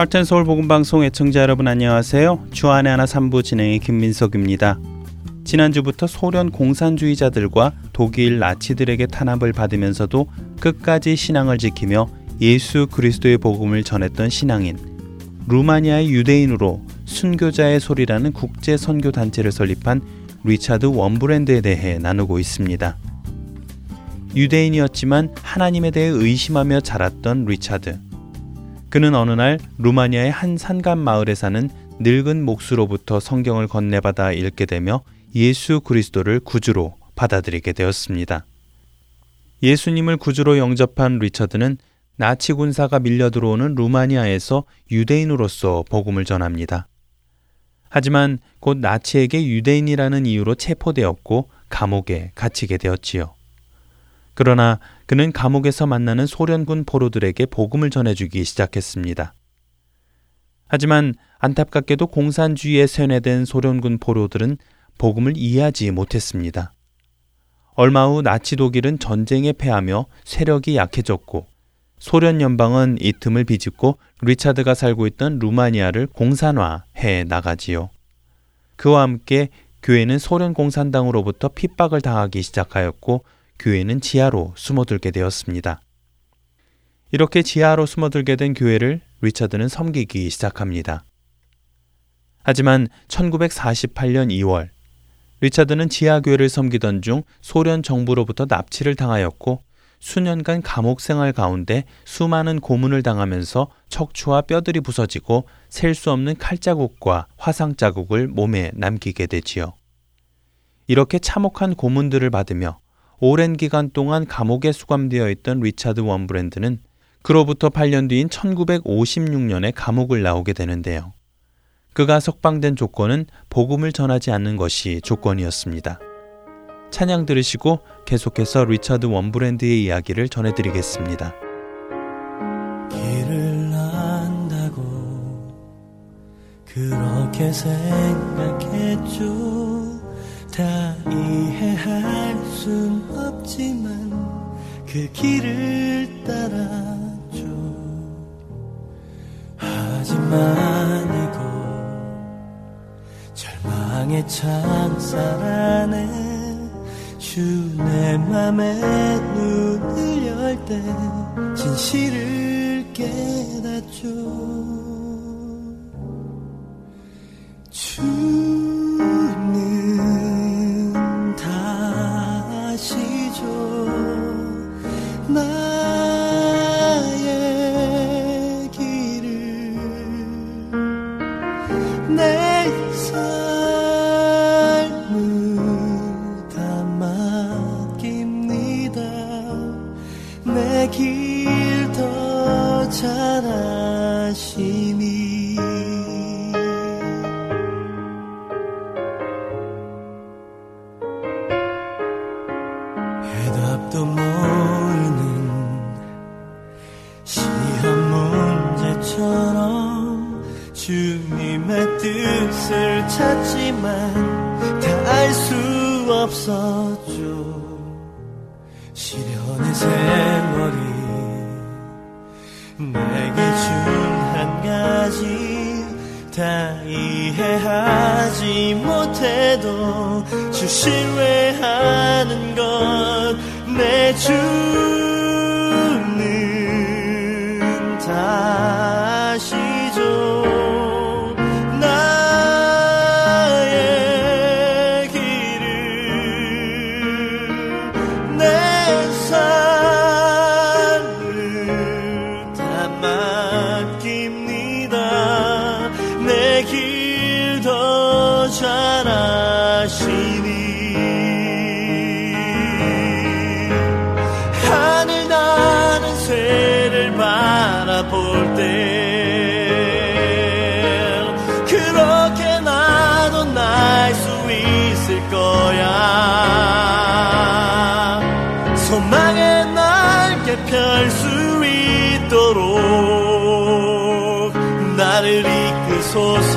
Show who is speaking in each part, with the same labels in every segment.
Speaker 1: 할텐 서울 복음 방송 애청자 여러분 안녕하세요. 주 안의 하나 3부 진행의 김민석입니다. 지난주부터 소련 공산주의자들과 독일 나치들에게 탄압을 받으면서도 끝까지 신앙을 지키며 예수 그리스도의 복음을 전했던 신앙인 루마니아의 유대인으로 순교자의 소리라는 국제 선교 단체를 설립한 리차드 웜브란트에 대해 나누고 있습니다. 유대인이었지만 하나님에 대해 의심하며 자랐던 리차드. 그는 어느 날 루마니아의 한 산간 마을에 사는 늙은 목수로부터 성경을 건네받아 읽게 되며 예수 그리스도를 구주로 받아들이게 되었습니다. 예수님을 구주로 영접한 리처드는 나치 군사가 밀려 들어오는 루마니아에서 유대인으로서 복음을 전합니다. 하지만 곧 나치에게 유대인이라는 이유로 체포되었고 감옥에 갇히게 되었지요. 그러나 그는 감옥에서 만나는 소련군 포로들에게 복음을 전해주기 시작했습니다. 하지만 안타깝게도 공산주의에 세뇌된 소련군 포로들은 복음을 이해하지 못했습니다. 얼마 후 나치 독일은 전쟁에 패하며 세력이 약해졌고 소련 연방은 이 틈을 비집고 리차드가 살고 있던 루마니아를 공산화해 나가지요. 그와 함께 교회는 소련 공산당으로부터 핍박을 당하기 시작하였고 교회는 지하로 숨어들게 되었습니다. 이렇게 지하로 숨어들게 된 교회를 리차드는 섬기기 시작합니다. 하지만 1948년 2월 리차드는 지하교회를 섬기던 중 소련 정부로부터 납치를 당하였고 수년간 감옥 생활 가운데 수많은 고문을 당하면서 척추와 뼈들이 부서지고 셀 수 없는 칼자국과 화상 자국을 몸에 남기게 되지요. 이렇게 참혹한 고문들을 받으며 오랜 기간 동안 감옥에 수감되어 있던 리차드 웜브란트는 그로부터 8년 뒤인 1956년에 감옥을 나오게 되는데요. 그가 석방된 조건은 복음을 전하지 않는 것이 조건이었습니다. 찬양 들으시고 계속해서 리처드 웜브란트의 이야기를 전해드리겠습니다.
Speaker 2: 길을 안다고 그렇게 생각했죠. 다 이해할 순 없지만 그 길을 따라죠. 하지만 절망의 창살 안에 주내 맘에 눈을 열 때 진실을 깨닫죠 주는 다시죠. 나 없었죠 시련의 세월이 내게 준 한 가지 다 이해하지 못해도 주 신뢰하는 것 내 주. 맡깁니다. 내 길 더 잘아 so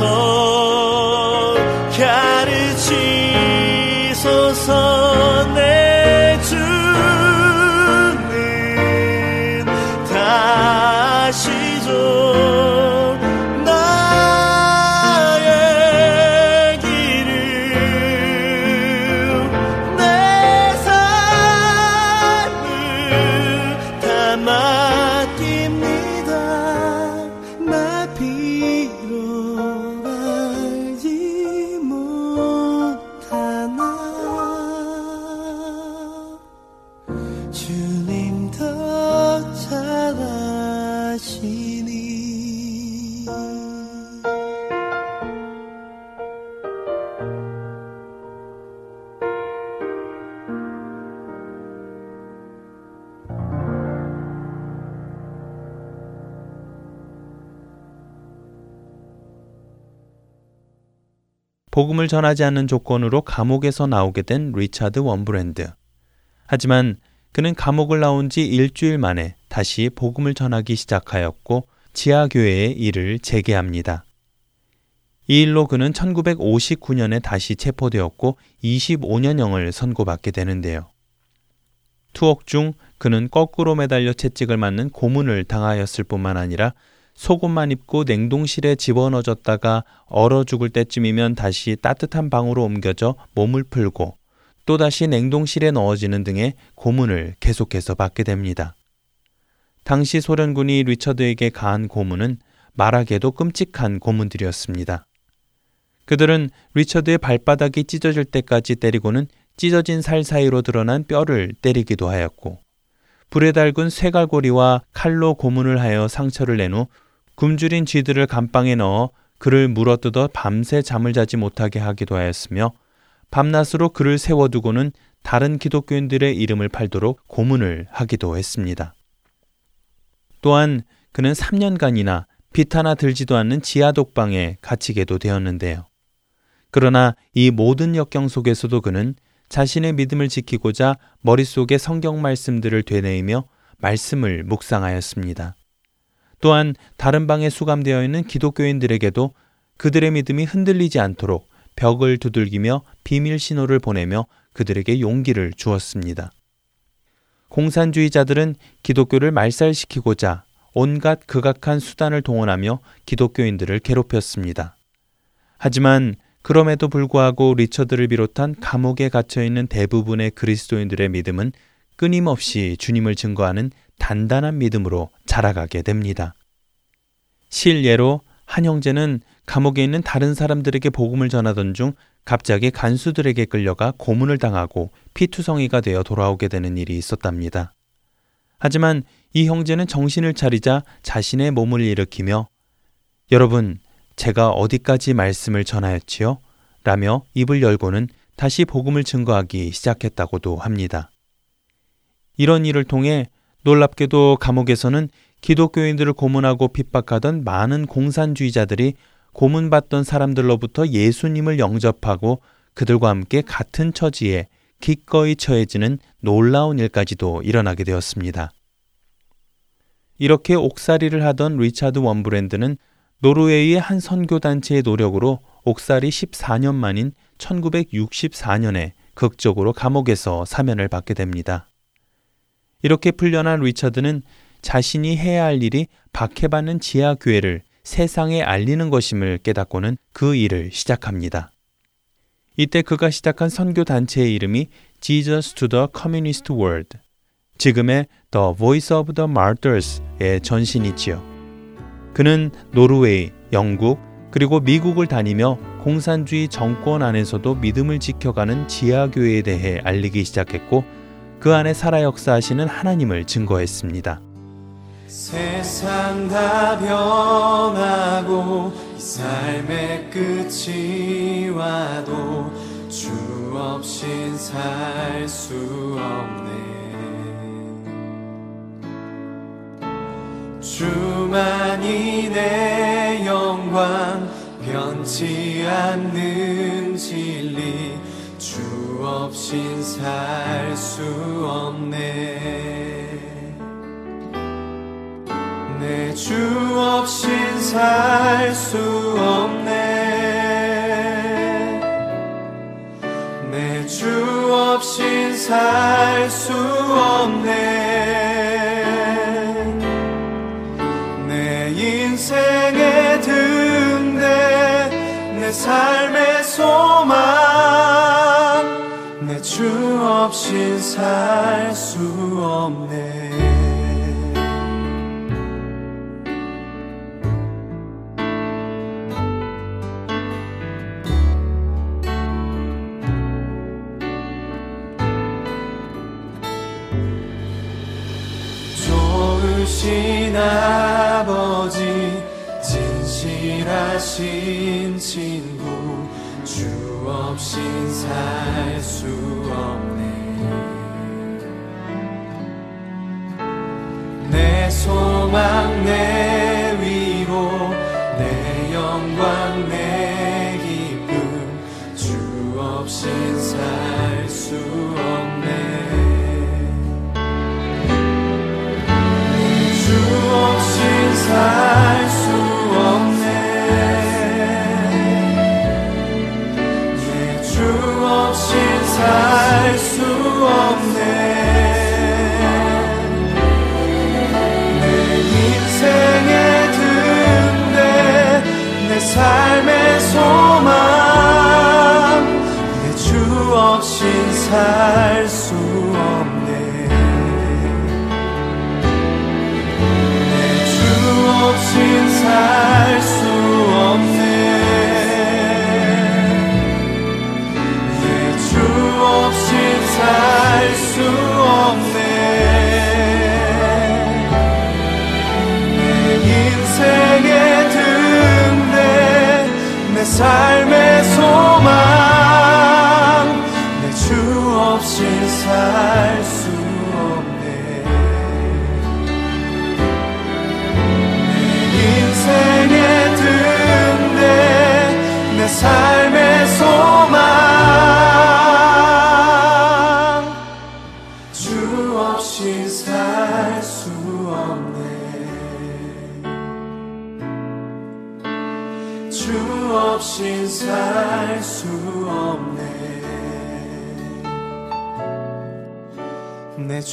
Speaker 1: 복음을 전하지 않는 조건으로 감옥에서 나오게 된 리차드 원브랜드. 하지만 그는 감옥을 나온 지 일주일 만에 다시 복음을 전하기 시작하였고 지하교회의 일을 재개합니다. 이 일로 그는 1959년에 다시 체포되었고 25년형을 선고받게 되는데요. 투옥 중 그는 거꾸로 매달려 채찍을 맞는 고문을 당하였을 뿐만 아니라 속옷만 입고 냉동실에 집어넣어졌다가 얼어 죽을 때쯤이면 다시 따뜻한 방으로 옮겨져 몸을 풀고 또다시 냉동실에 넣어지는 등의 고문을 계속해서 받게 됩니다. 당시 소련군이 리처드에게 가한 고문은 말하기에도 끔찍한 고문들이었습니다. 그들은 리처드의 발바닥이 찢어질 때까지 때리고는 찢어진 살 사이로 드러난 뼈를 때리기도 하였고 불에 달군 쇠갈고리와 칼로 고문을 하여 상처를 낸 후 굶주린 쥐들을 감방에 넣어 그를 물어뜯어 밤새 잠을 자지 못하게 하기도 하였으며 밤낮으로 그를 세워두고는 다른 기독교인들의 이름을 팔도록 고문을 하기도 했습니다. 또한 그는 3년간이나 빛 하나 들지도 않는 지하 독방에 갇히게도 되었는데요. 그러나 이 모든 역경 속에서도 그는 자신의 믿음을 지키고자 머릿속에 성경 말씀들을 되뇌이며 말씀을 묵상하였습니다. 또한 다른 방에 수감되어 있는 기독교인들에게도 그들의 믿음이 흔들리지 않도록 벽을 두들기며 비밀 신호를 보내며 그들에게 용기를 주었습니다. 공산주의자들은 기독교를 말살시키고자 온갖 극악한 수단을 동원하며 기독교인들을 괴롭혔습니다. 하지만 그럼에도 불구하고 리처드를 비롯한 감옥에 갇혀 있는 대부분의 그리스도인들의 믿음은 끊임없이 주님을 증거하는 단단한 믿음으로 자라가게 됩니다. 실예로 한 형제는 감옥에 있는 다른 사람들에게 복음을 전하던 중 갑자기 간수들에게 끌려가 고문을 당하고 피투성이가 되어 돌아오게 되는 일이 있었답니다. 하지만 이 형제는 정신을 차리자 자신의 몸을 일으키며 여러분, 제가 어디까지 말씀을 전하였지요? 라며 입을 열고는 다시 복음을 증거하기 시작했다고도 합니다. 이런 일을 통해 놀랍게도 감옥에서는 기독교인들을 고문하고 핍박하던 많은 공산주의자들이 고문받던 사람들로부터 예수님을 영접하고 그들과 함께 같은 처지에 기꺼이 처해지는 놀라운 일까지도 일어나게 되었습니다. 이렇게 옥살이를 하던 리차드 웜브란트는 노르웨이의 한 선교단체의 노력으로 옥살이 14년 만인 1964년에 극적으로 감옥에서 사면을 받게 됩니다. 이렇게 풀려난 리처드는 자신이 해야 할 일이 박해받는 지하교회를 세상에 알리는 것임을 깨닫고는 그 일을 시작합니다. 이때 그가 시작한 선교 단체의 이름이 Jesus to the Communist World, 지금의 The Voice of the Martyrs의 전신이지요. 그는 노르웨이, 영국, 그리고 미국을 다니며 공산주의 정권 안에서도 믿음을 지켜가는 지하교회에 대해 알리기 시작했고 그 안에 살아 역사하시는 하나님을 증거했습니다.
Speaker 2: 세상 다 변하고 이 삶의 끝이 와도 주 없인 살 수 없네 주만이 내 영광 변치 않는 진리 주 없인 살 수 없네. 내 주 없인 살 수 없네. 내 주 없인 살 수 없네. 내 인생의 등대 내 삶의 소망. 내 주 없인 살 수 없네. 좋으신 아버지 진실하신 친구 주 없인 살수 없네. 내 소망 내 위로 내 영광 내 없인 살 내 삶의 소망 내 주 없이 살 수 없네 내 인생의 등대 내 삶.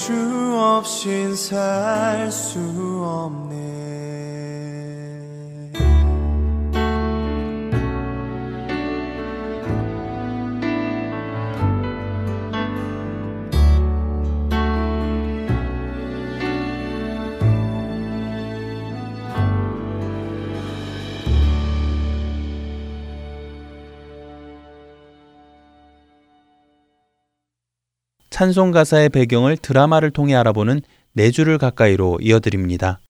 Speaker 2: 주 없인 살수
Speaker 1: 찬송 가사의 배경을 드라마를 통해 알아보는 네 줄을 가까이로 이어드립니다.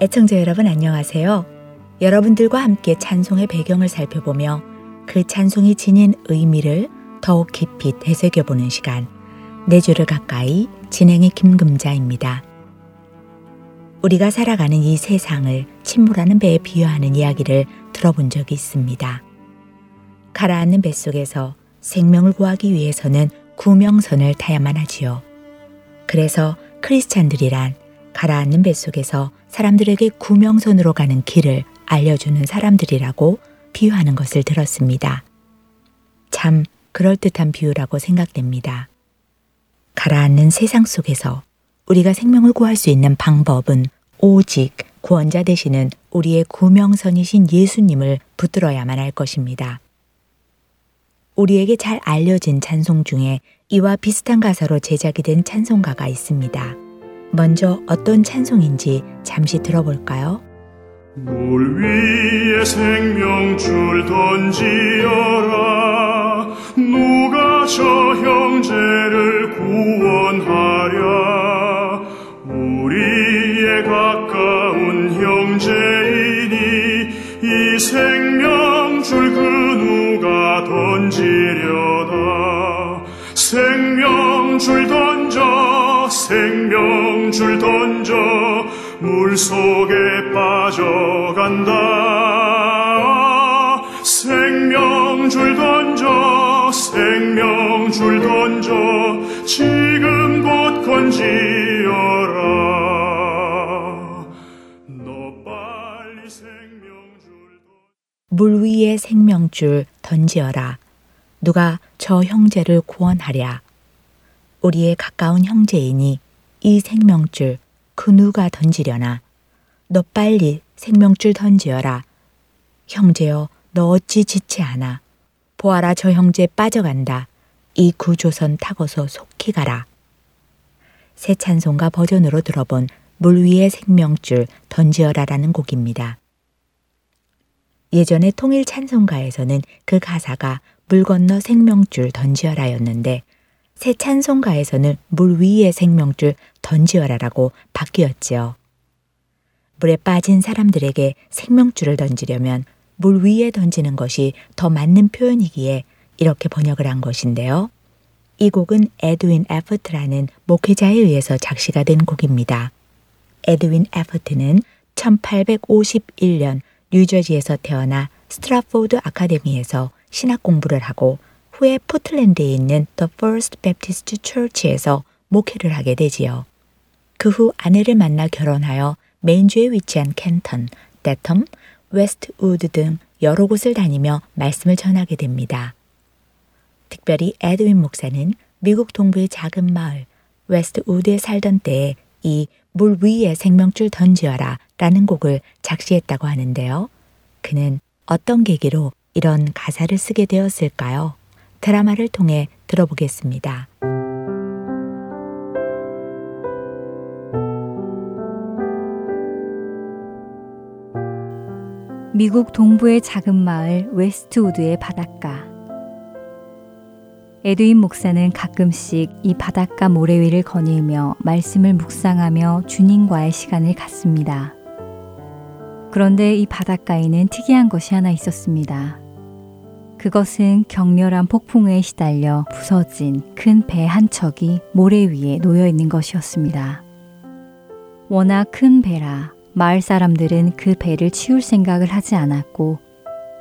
Speaker 3: 애청자 여러분 안녕하세요. 여러분들과 함께 찬송의 배경을 살펴보며 그 찬송이 지닌 의미를 더욱 깊이 되새겨보는 시간 네 줄을 가까이 진행의 김금자입니다. 우리가 살아가는 이 세상을 침몰하는 배에 비유하는 이야기를 들어본 적이 있습니다. 가라앉는 뱃속에서 생명을 구하기 위해서는 구명선을 타야만 하지요. 그래서 크리스찬들이란 가라앉는 뱃속에서 사람들에게 구명선으로 가는 길을 알려주는 사람들이라고 비유하는 것을 들었습니다. 참 그럴듯한 비유라고 생각됩니다. 가라앉는 세상 속에서 우리가 생명을 구할 수 있는 방법은 오직 구원자 되시는 우리의 구명선이신 예수님을 붙들어야만 할 것입니다. 우리에게 잘 알려진 찬송 중에 이와 비슷한 가사로 제작이 된 찬송가가 있습니다. 먼저 어떤 찬송인지 잠시 들어볼까요?
Speaker 4: 물 위에 생명줄 던지어라 누가 저 형제를 구원하랴 생명 줄 그 누가 던지려다. 생명 줄 던져 생명 줄 던져 물 속에 빠져간다. 생명 줄 던져 생명 줄 던져 지금 곧 건지어라
Speaker 3: 물 위에 생명줄 던지어라. 누가 저 형제를 구원하랴. 우리의 가까운 형제이니 이 생명줄 그 누가 던지려나. 너 빨리 생명줄 던지어라. 형제여 너 어찌 지체하나. 보아라 저 형제 빠져간다. 이 구조선 타고서 속히 가라. 새 찬송가 버전으로 들어본 물 위에 생명줄 던지어라라는 곡입니다. 예전에 통일 찬송가에서는 그 가사가 물 건너 생명줄 던지어라였는데 새 찬송가에서는 물 위에 생명줄 던지어라라고 바뀌었지요. 물에 빠진 사람들에게 생명줄을 던지려면 물 위에 던지는 것이 더 맞는 표현이기에 이렇게 번역을 한 것인데요. 이 곡은 에드윈 에퍼트라는 목회자에 의해서 작시가 된 곡입니다. 에드윈 에퍼트는 1851년 뉴저지에서 태어나 스트라포드 아카데미에서 신학 공부를 하고 후에 포틀랜드에 있는 The First Baptist Church에서 목회를 하게 되지요. 그 후 아내를 만나 결혼하여 메인주에 위치한 캔턴, 데텀, 웨스트우드 등 여러 곳을 다니며 말씀을 전하게 됩니다. 특별히 에드윈 목사는 미국 동부의 작은 마을 웨스트우드에 살던 때에 이 물 위에 생명줄 던지어라 라는 곡을 작시했다고 하는데요. 그는 어떤 계기로 이런 가사를 쓰게 되었을까요? 드라마를 통해 들어보겠습니다.
Speaker 5: 미국 동부의 작은 마을 웨스트우드의 바닷가. 에드윈 목사는 가끔씩 이 바닷가 모래 위를 거닐며 말씀을 묵상하며 주님과의 시간을 갖습니다. 그런데 이 바닷가에는 특이한 것이 하나 있었습니다. 그것은 격렬한 폭풍에 시달려 부서진 큰 배 한 척이 모래 위에 놓여 있는 것이었습니다. 워낙 큰 배라 마을 사람들은 그 배를 치울 생각을 하지 않았고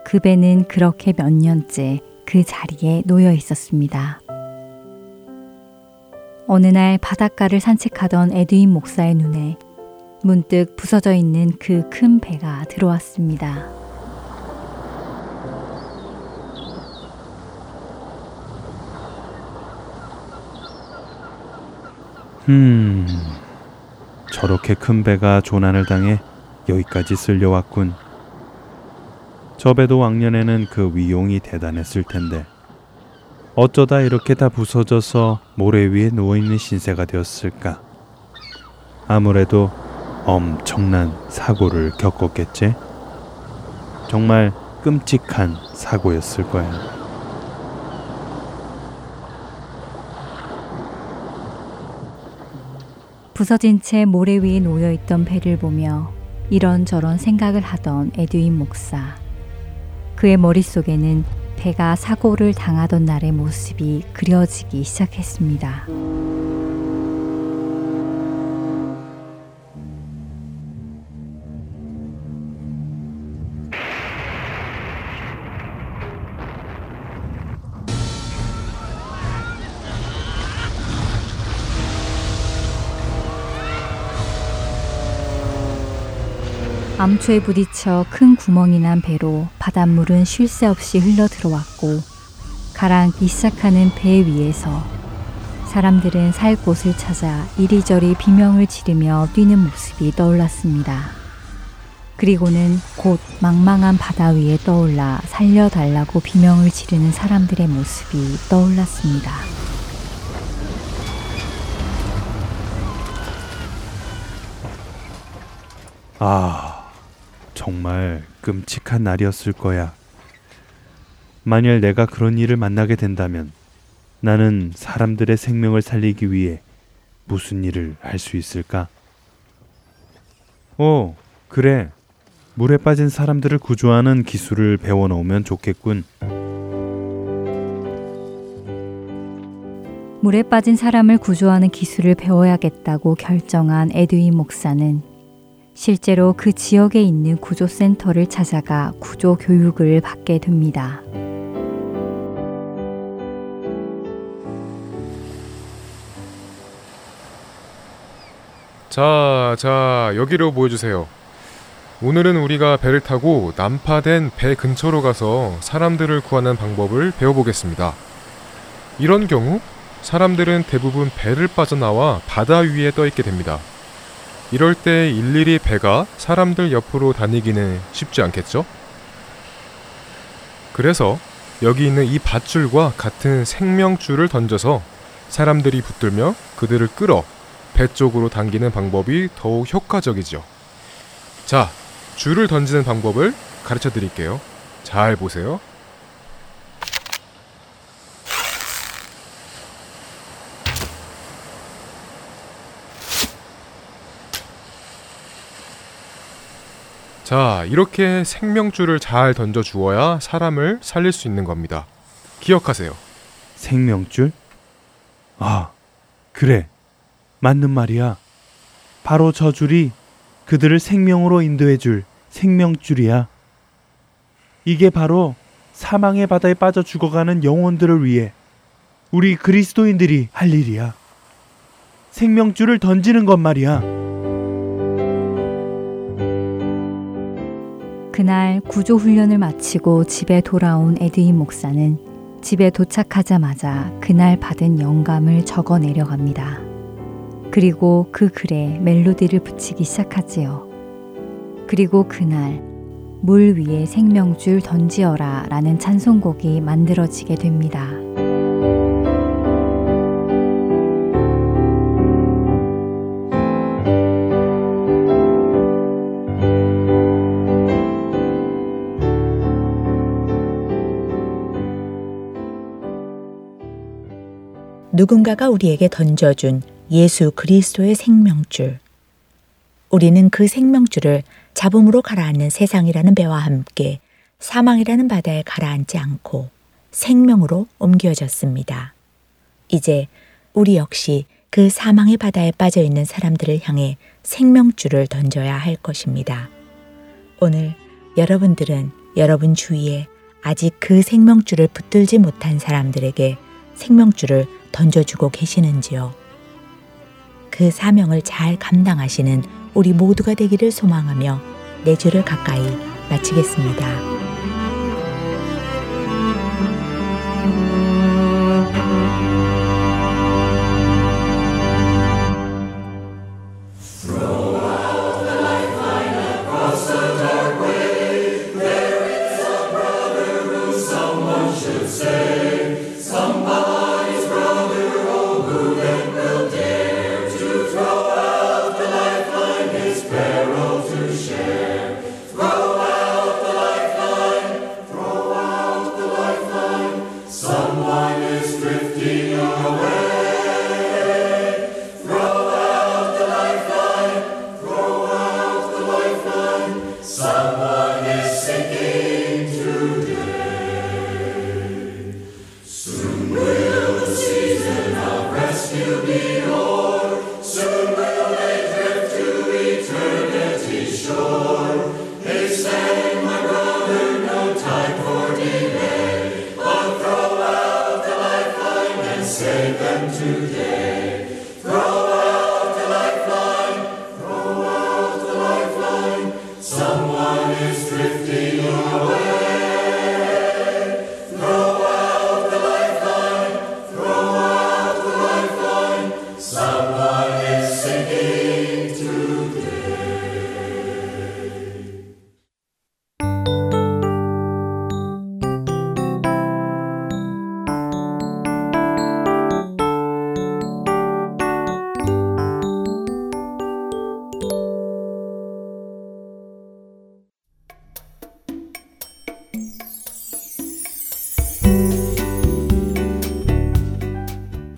Speaker 5: 그 배는 그렇게 몇 년째 그 자리에 놓여 있었습니다. 어느 날 바닷가를 산책하던 에드윈 목사의 눈에 문득 부서져 있는 그 큰 배가 들어왔습니다.
Speaker 1: 음, 저렇게 큰 배가 조난을 당해 여기까지 쓸려왔군. 저 배도 왕년에는 그 위용이 대단했을 텐데 어쩌다 이렇게 다 부서져서 모래 위에 누워있는 신세가 되었을까? 아무래도 엄청난 사고를 겪었겠지? 정말 끔찍한 사고였을 거야.
Speaker 5: 부서진 채 모래 위에 놓여 있던 배를 보며 이런저런 생각을 하던 에드윈 목사. 그의 머릿속에는 배가 사고를 당하던 날의 모습이 그려지기 시작했습니다. 암초에 부딪혀 큰 구멍이 난 배로 바닷물은 쉴 새 없이 흘러 들어왔고 가라앉기 시작하는 배 위에서 사람들은 살 곳을 찾아 이리저리 비명을 지르며 뛰는 모습이 떠올랐습니다. 그리고는 곧 망망한 바다 위에 떠올라 살려달라고 비명을 지르는 사람들의 모습이 떠올랐습니다.
Speaker 1: 아, 정말 끔찍한 날이었을 거야. 만일 내가 그런 일을 만나게 된다면 나는 사람들의 생명을 살리기 위해 무슨 일을 할 수 있을까? 오, 그래. 물에 빠진 사람들을 구조하는 기술을 배워 놓으면 좋겠군.
Speaker 5: 물에 빠진 사람을 구조하는 기술을 배워야겠다고 결정한 에드윈 목사는 실제로 그 지역에 있는 구조센터를 찾아가 구조 교육을 받게 됩니다.
Speaker 6: 자, 자, 여기로 보여주세요. 오늘은 우리가 배를 타고 난파된 배 근처로 가서 사람들을 구하는 방법을 배워보겠습니다. 이런 경우 사람들은 대부분 배를 빠져나와 바다 위에 떠 있게 됩니다. 이럴 때 일일이 배가 사람들 옆으로 다니기는 쉽지 않겠죠? 그래서 여기 있는 이 밧줄과 같은 생명줄을 던져서 사람들이 붙들며 그들을 끌어 배 쪽으로 당기는 방법이 더욱 효과적이죠. 자, 줄을 던지는 방법을 가르쳐 드릴게요. 잘 보세요. 자, 이렇게 생명줄을 잘 던져 주어야 사람을 살릴 수 있는 겁니다. 기억하세요.
Speaker 1: 생명줄? 아, 그래. 맞는 말이야. 바로 저 줄이 그들을 생명으로 인도해 줄 생명줄이야. 이게 바로 사망의 바다에 빠져 죽어가는 영혼들을 위해 우리 그리스도인들이 할 일이야. 생명줄을 던지는 것 말이야.
Speaker 5: 그날 구조 훈련을 마치고 집에 돌아온 에드윈 목사는 집에 도착하자마자 그날 받은 영감을 적어 내려갑니다. 그리고 그 글에 멜로디를 붙이기 시작하지요. 그리고 그날 물 위에 생명줄 던지어라 라는 찬송곡이 만들어지게 됩니다.
Speaker 3: 누군가가 우리에게 던져준 예수 그리스도의 생명줄. 우리는 그 생명줄을 잡음으로 가라앉는 세상이라는 배와 함께 사망이라는 바다에 가라앉지 않고 생명으로 옮겨졌습니다. 이제 우리 역시 그 사망의 바다에 빠져 있는 사람들을 향해 생명줄을 던져야 할 것입니다. 오늘 여러분들은 여러분 주위에 아직 그 생명줄을 붙들지 못한 사람들에게 생명줄을 던져주고 계시는지요? 그 사명을 잘 감당하시는 우리 모두가 되기를 소망하며 내 주를 가까이 마치겠습니다.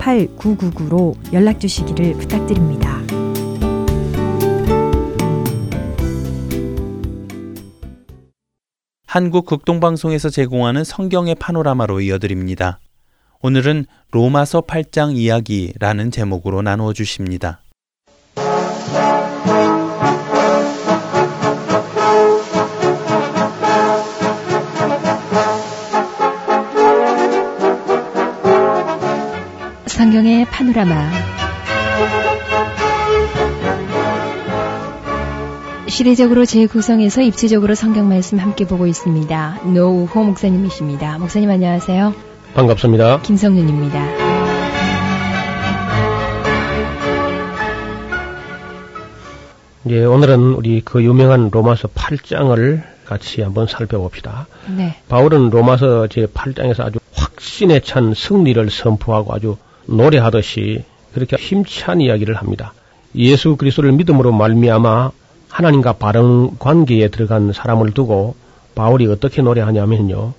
Speaker 7: 8999로 연락 주시기를 부탁드립니다.
Speaker 1: 한국 극동방송에서 제공하는 성경의 파노라마로 이어드립니다. 오늘은 로마서 8장 이야기라는 제목으로 나누어 주십니다.
Speaker 5: 성경의 파노라마
Speaker 8: 시대적으로 재구성해서 입체적으로 성경 말씀 함께 보고 있습니다. 노우호 목사님이십니다. 목사님 안녕하세요.
Speaker 9: 반갑습니다.
Speaker 8: 김성윤입니다.
Speaker 9: 예, 오늘은 우리 그 유명한 로마서 8장을 같이 한번 살펴봅시다.
Speaker 8: 네.
Speaker 9: 바울은 로마서 제 8장에서 아주 확신에 찬 승리를 선포하고 아주 노래하듯이 그렇게 힘찬 이야기를 합니다. 예수 그리스도를 믿음으로 말미암아 하나님과 바른 관계에 들어간 사람을 두고 바울이 어떻게 노래하냐면요.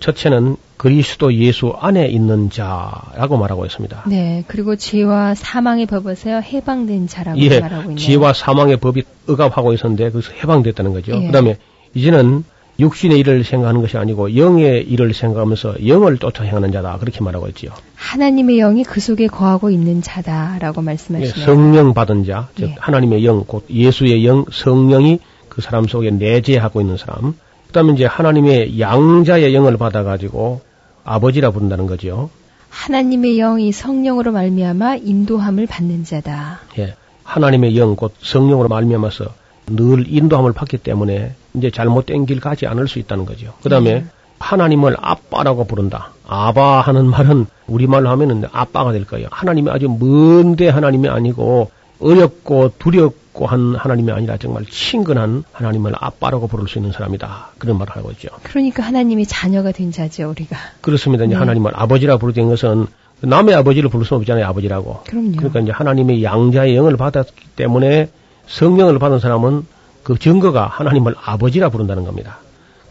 Speaker 9: 첫째는 그리스도 예수 안에 있는 자라고 말하고 있습니다.
Speaker 8: 네, 그리고 죄와 사망의 법에서 해방된 자라고
Speaker 9: 예,
Speaker 8: 말하고 있네요.
Speaker 9: 죄와 사망의 법이 억압하고 있었는데 그래서 해방됐다는 거죠.
Speaker 8: 예.
Speaker 9: 그다음에 이제는 육신의 일을 생각하는 것이 아니고 영의 일을 생각하면서 영을 쫓아 행하는 자다 그렇게 말하고 있지요.
Speaker 8: 하나님의 영이 그 속에 거하고 있는 자다라고
Speaker 9: 예,
Speaker 8: 말씀하시네요.
Speaker 9: 성령 받은 자, 즉
Speaker 8: 예.
Speaker 9: 하나님의 영, 곧 예수의 영, 성령이 그 사람 속에 내재하고 있는 사람. 그다음에 이제 하나님의 양자의 영을 받아가지고 아버지라 부른다는 거죠.
Speaker 8: 하나님의 영이 성령으로 말미암아 인도함을 받는 자다.
Speaker 9: 예, 하나님의 영, 곧 성령으로 말미암아서 늘 인도함을 받기 때문에 이제 잘못된 길 가지 않을 수 있다는 거죠. 그 다음에 하나님을 아빠라고 부른다. 아바 하는 말은 우리말로 하면은 아빠가 될 거예요. 하나님이 아주 먼데 하나님이 아니고 어렵고 두렵고 한 하나님이 아니라 정말 친근한 하나님을 아빠라고 부를 수 있는 사람이다. 그런 말을 하고 있죠.
Speaker 8: 그러니까 하나님이 자녀가 된 자죠, 우리가.
Speaker 9: 그렇습니다. 이제
Speaker 8: 네.
Speaker 9: 하나님을 아버지라 부르된 것은 남의 아버지를 부를 수는 없잖아요. 아버지라고.
Speaker 8: 그럼요.
Speaker 9: 그러니까 이제 하나님의 양자의 영을 받았기 때문에 성령을 받은 사람은 그 증거가 하나님을 아버지라 부른다는 겁니다.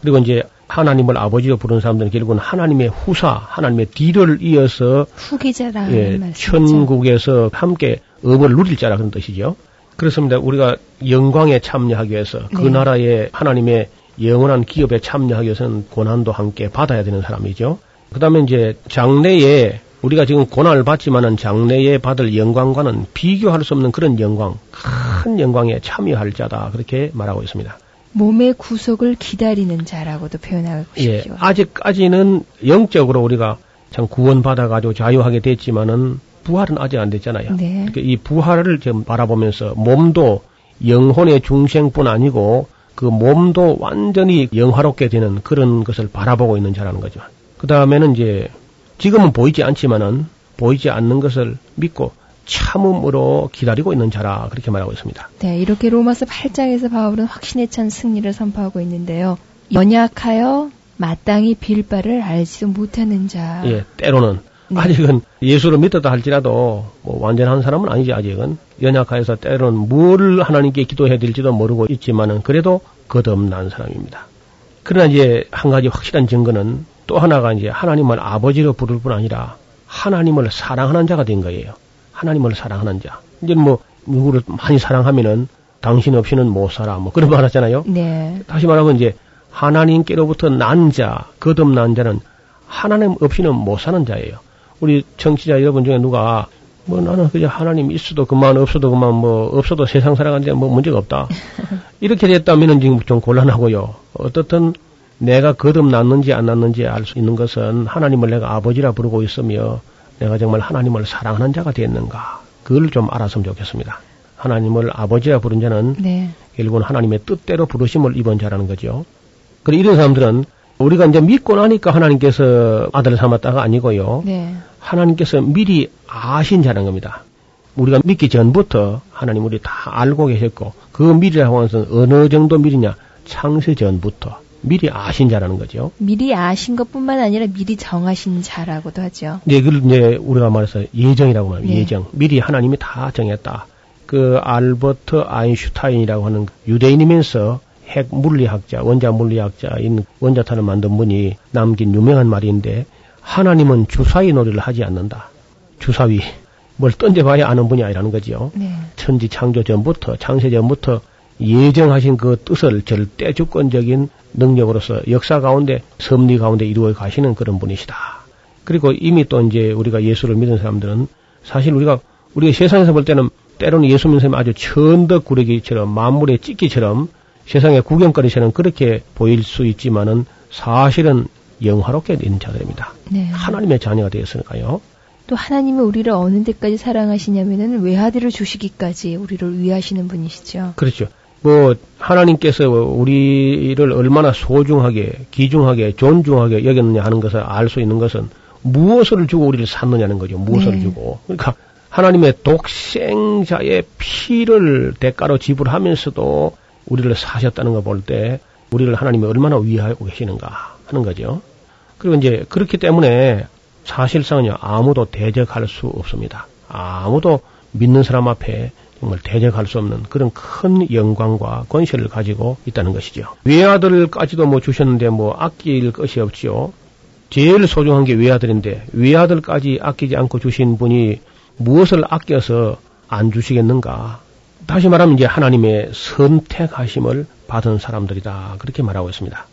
Speaker 9: 그리고 이제 하나님을 아버지로 부르는 사람들은 결국은 하나님의 후사, 하나님의 뒤를 이어서
Speaker 8: 후계자라는
Speaker 9: 예,
Speaker 8: 말씀이죠.
Speaker 9: 천국에서 함께 업을 누릴 자라 그런 뜻이죠. 그렇습니다. 우리가 영광에 참여하기 위해서 그
Speaker 8: 네.
Speaker 9: 나라의 하나님의 영원한 기업에 참여하기 위해서는 고난도 함께 받아야 되는 사람이죠. 그 다음에 이제 장래에 우리가 지금 고난을 받지만은 장래에 받을 영광과는 비교할 수 없는 그런 영광, 큰 영광에 참여할 자다. 그렇게 말하고 있습니다.
Speaker 8: 몸의 구속을 기다리는 자라고도 표현하고
Speaker 9: 예,
Speaker 8: 싶죠.
Speaker 9: 아직까지는 영적으로 우리가 참 구원받아가지고 자유하게 됐지만은 부활은 아직 안 됐잖아요.
Speaker 8: 네.
Speaker 9: 그러니까 이 부활을 좀 바라보면서 몸도 영혼의 중생뿐 아니고 그 몸도 완전히 영화롭게 되는 그런 것을 바라보고 있는 자라는 거죠. 그 다음에는 이제 지금은 보이지 않지만은 보이지 않는 것을 믿고 참음으로 기다리고 있는 자라 그렇게 말하고 있습니다.
Speaker 8: 네, 이렇게 로마서 8장에서 바울은 확신에 찬 승리를 선포하고 있는데요. 연약하여 마땅히 빌 바를 알지도 못하는 자.
Speaker 9: 예, 때로는
Speaker 8: 네.
Speaker 9: 아직은 예수를 믿었다 할지라도 뭐 완전한 사람은 아니지 아직은 연약하여서 때로는 뭘 하나님께 기도해야 될지도 모르고 있지만은 그래도 거듭난 사람입니다. 그러나 이제 한 가지 확실한 증거는 또 하나가 이제 하나님을 아버지로 부를 뿐 아니라 하나님을 사랑하는 자가 된 거예요. 하나님을 사랑하는 자. 이제 뭐 누구를 많이 사랑하면은 당신 없이는 못 살아. 뭐 그런 말 하잖아요.
Speaker 8: 네.
Speaker 9: 다시 말하면 이제 하나님께로부터 난 자, 거듭난 자는 하나님 없이는 못 사는 자예요. 우리 청취자 여러분 중에 누가 뭐 나는 그냥 하나님 있어도 그만 없어도 그만 뭐 없어도 세상 살아가는데 뭐 문제가 없다. 이렇게 됐다면은 지금 좀 곤란하고요. 어떻든 내가 거듭났는지 안 났는지 알 수 있는 것은 하나님을 내가 아버지라 부르고 있으며 내가 정말 하나님을 사랑하는 자가 됐는가. 그걸 좀 알았으면 좋겠습니다. 하나님을 아버지라 부른 자는
Speaker 8: 네.
Speaker 9: 결국은 하나님의 뜻대로 부르심을 입은 자라는 거죠. 그리고 이런 사람들은 우리가 이제 믿고 나니까 하나님께서 아들을 삼았다가 아니고요.
Speaker 8: 네.
Speaker 9: 하나님께서 미리 아신 자라는 겁니다. 우리가 믿기 전부터 하나님 우리 다 알고 계셨고 그 미리라고 하는 것은 어느 정도 미리냐 창세 전부터 미리 아신 자라는 거죠.
Speaker 8: 미리 아신 것뿐만 아니라 미리 정하신 자라고도 하죠.
Speaker 9: 네, 그걸 이제 우리가 말해서 예정이라고 말합니다.
Speaker 8: 네.
Speaker 9: 예정. 미리 하나님이 다 정했다. 그 알버트 아인슈타인이라고 하는 유대인이면서 핵 물리학자, 원자 물리학자인 원자탄을 만든 분이 남긴 유명한 말인데 하나님은 주사위 놀이를 하지 않는다. 주사위. 뭘 던져봐야 아는 분이 아니라는 거지요.
Speaker 8: 네.
Speaker 9: 천지 창조 전부터, 창세 전부터 예정하신 그 뜻을 절대 주권적인 능력으로서 역사 가운데, 섭리 가운데 이루어 가시는 그런 분이시다. 그리고 이미 또 이제 우리가 예수를 믿은 사람들은 사실 우리가, 우리가 세상에서 볼 때는 때로는 예수 믿는 사람이 아주 천덕 구레기처럼 만물의 찢기처럼 세상의 구경거리처럼 그렇게 보일 수 있지만은 사실은 영화롭게 되는 자들입니다.
Speaker 8: 네.
Speaker 9: 하나님의 자녀가 되었으니까요.
Speaker 8: 또 하나님은 우리를 어느 데까지 사랑하시냐면은 외아들을 주시기까지 우리를 위하시는 분이시죠.
Speaker 9: 그렇죠. 뭐 하나님께서 우리를 얼마나 소중하게, 귀중하게, 존중하게 여겼느냐 하는 것을 알 수 있는 것은 무엇을 주고 우리를 샀느냐는 거죠. 무엇을 네. 주고. 그러니까 하나님의 독생자의 피를 대가로 지불하면서도 우리를 사셨다는 거볼때 우리를 하나님이 얼마나 위하고 계시는가 하는 거죠. 그리고 이제 그렇기 때문에 사실상은요 아무도 대적할 수 없습니다. 아무도 믿는 사람 앞에 정말 대적할 수 없는 그런 큰 영광과 권세를 가지고 있다는 것이죠. 외아들까지도 뭐 주셨는데 뭐 아낄 것이 없지요. 제일 소중한 게 외아들인데 외아들까지 아끼지 않고 주신 분이 무엇을 아껴서 안 주시겠는가? 다시 말하면 이제 하나님의 선택하심을 받은 사람들이다. 그렇게 말하고 있습니다.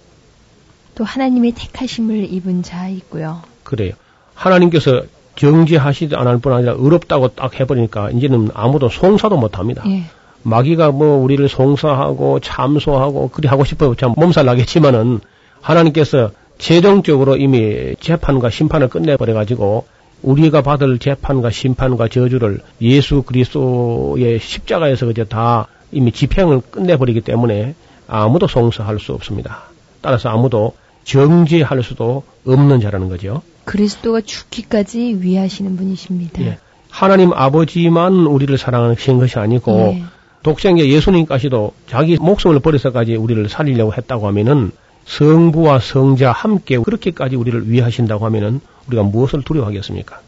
Speaker 8: 또 하나님의 택하심을 입은 자 있고요.
Speaker 9: 그래요. 하나님께서 정지하시지 않을 뿐 아니라 어렵다고 딱 해버리니까 이제는 아무도 송사도 못 합니다. 예. 마귀가 뭐 우리를 송사하고 참소하고 그리 하고 싶어요. 참 몸살 나겠지만은 하나님께서 최종적으로 이미 재판과 심판을 끝내버려 가지고 우리가 받을 재판과 심판과 저주를 예수 그리스도의 십자가에서 이제 다 이미 집행을 끝내버리기 때문에 아무도 송사할 수 없습니다. 따라서 아무도 정죄할 수도 없는 자라는 거죠.
Speaker 8: 그리스도가 죽기까지 위하시는 분이십니다. 예.
Speaker 9: 하나님 아버지만 우리를 사랑하신 것이 아니고 예. 독생자 예수님까지도 자기 목숨을 버려서까지 우리를 살리려고 했다고 하면은 성부와 성자 함께 그렇게까지 우리를 위하신다고 하면은 우리가 무엇을 두려워하겠습니까?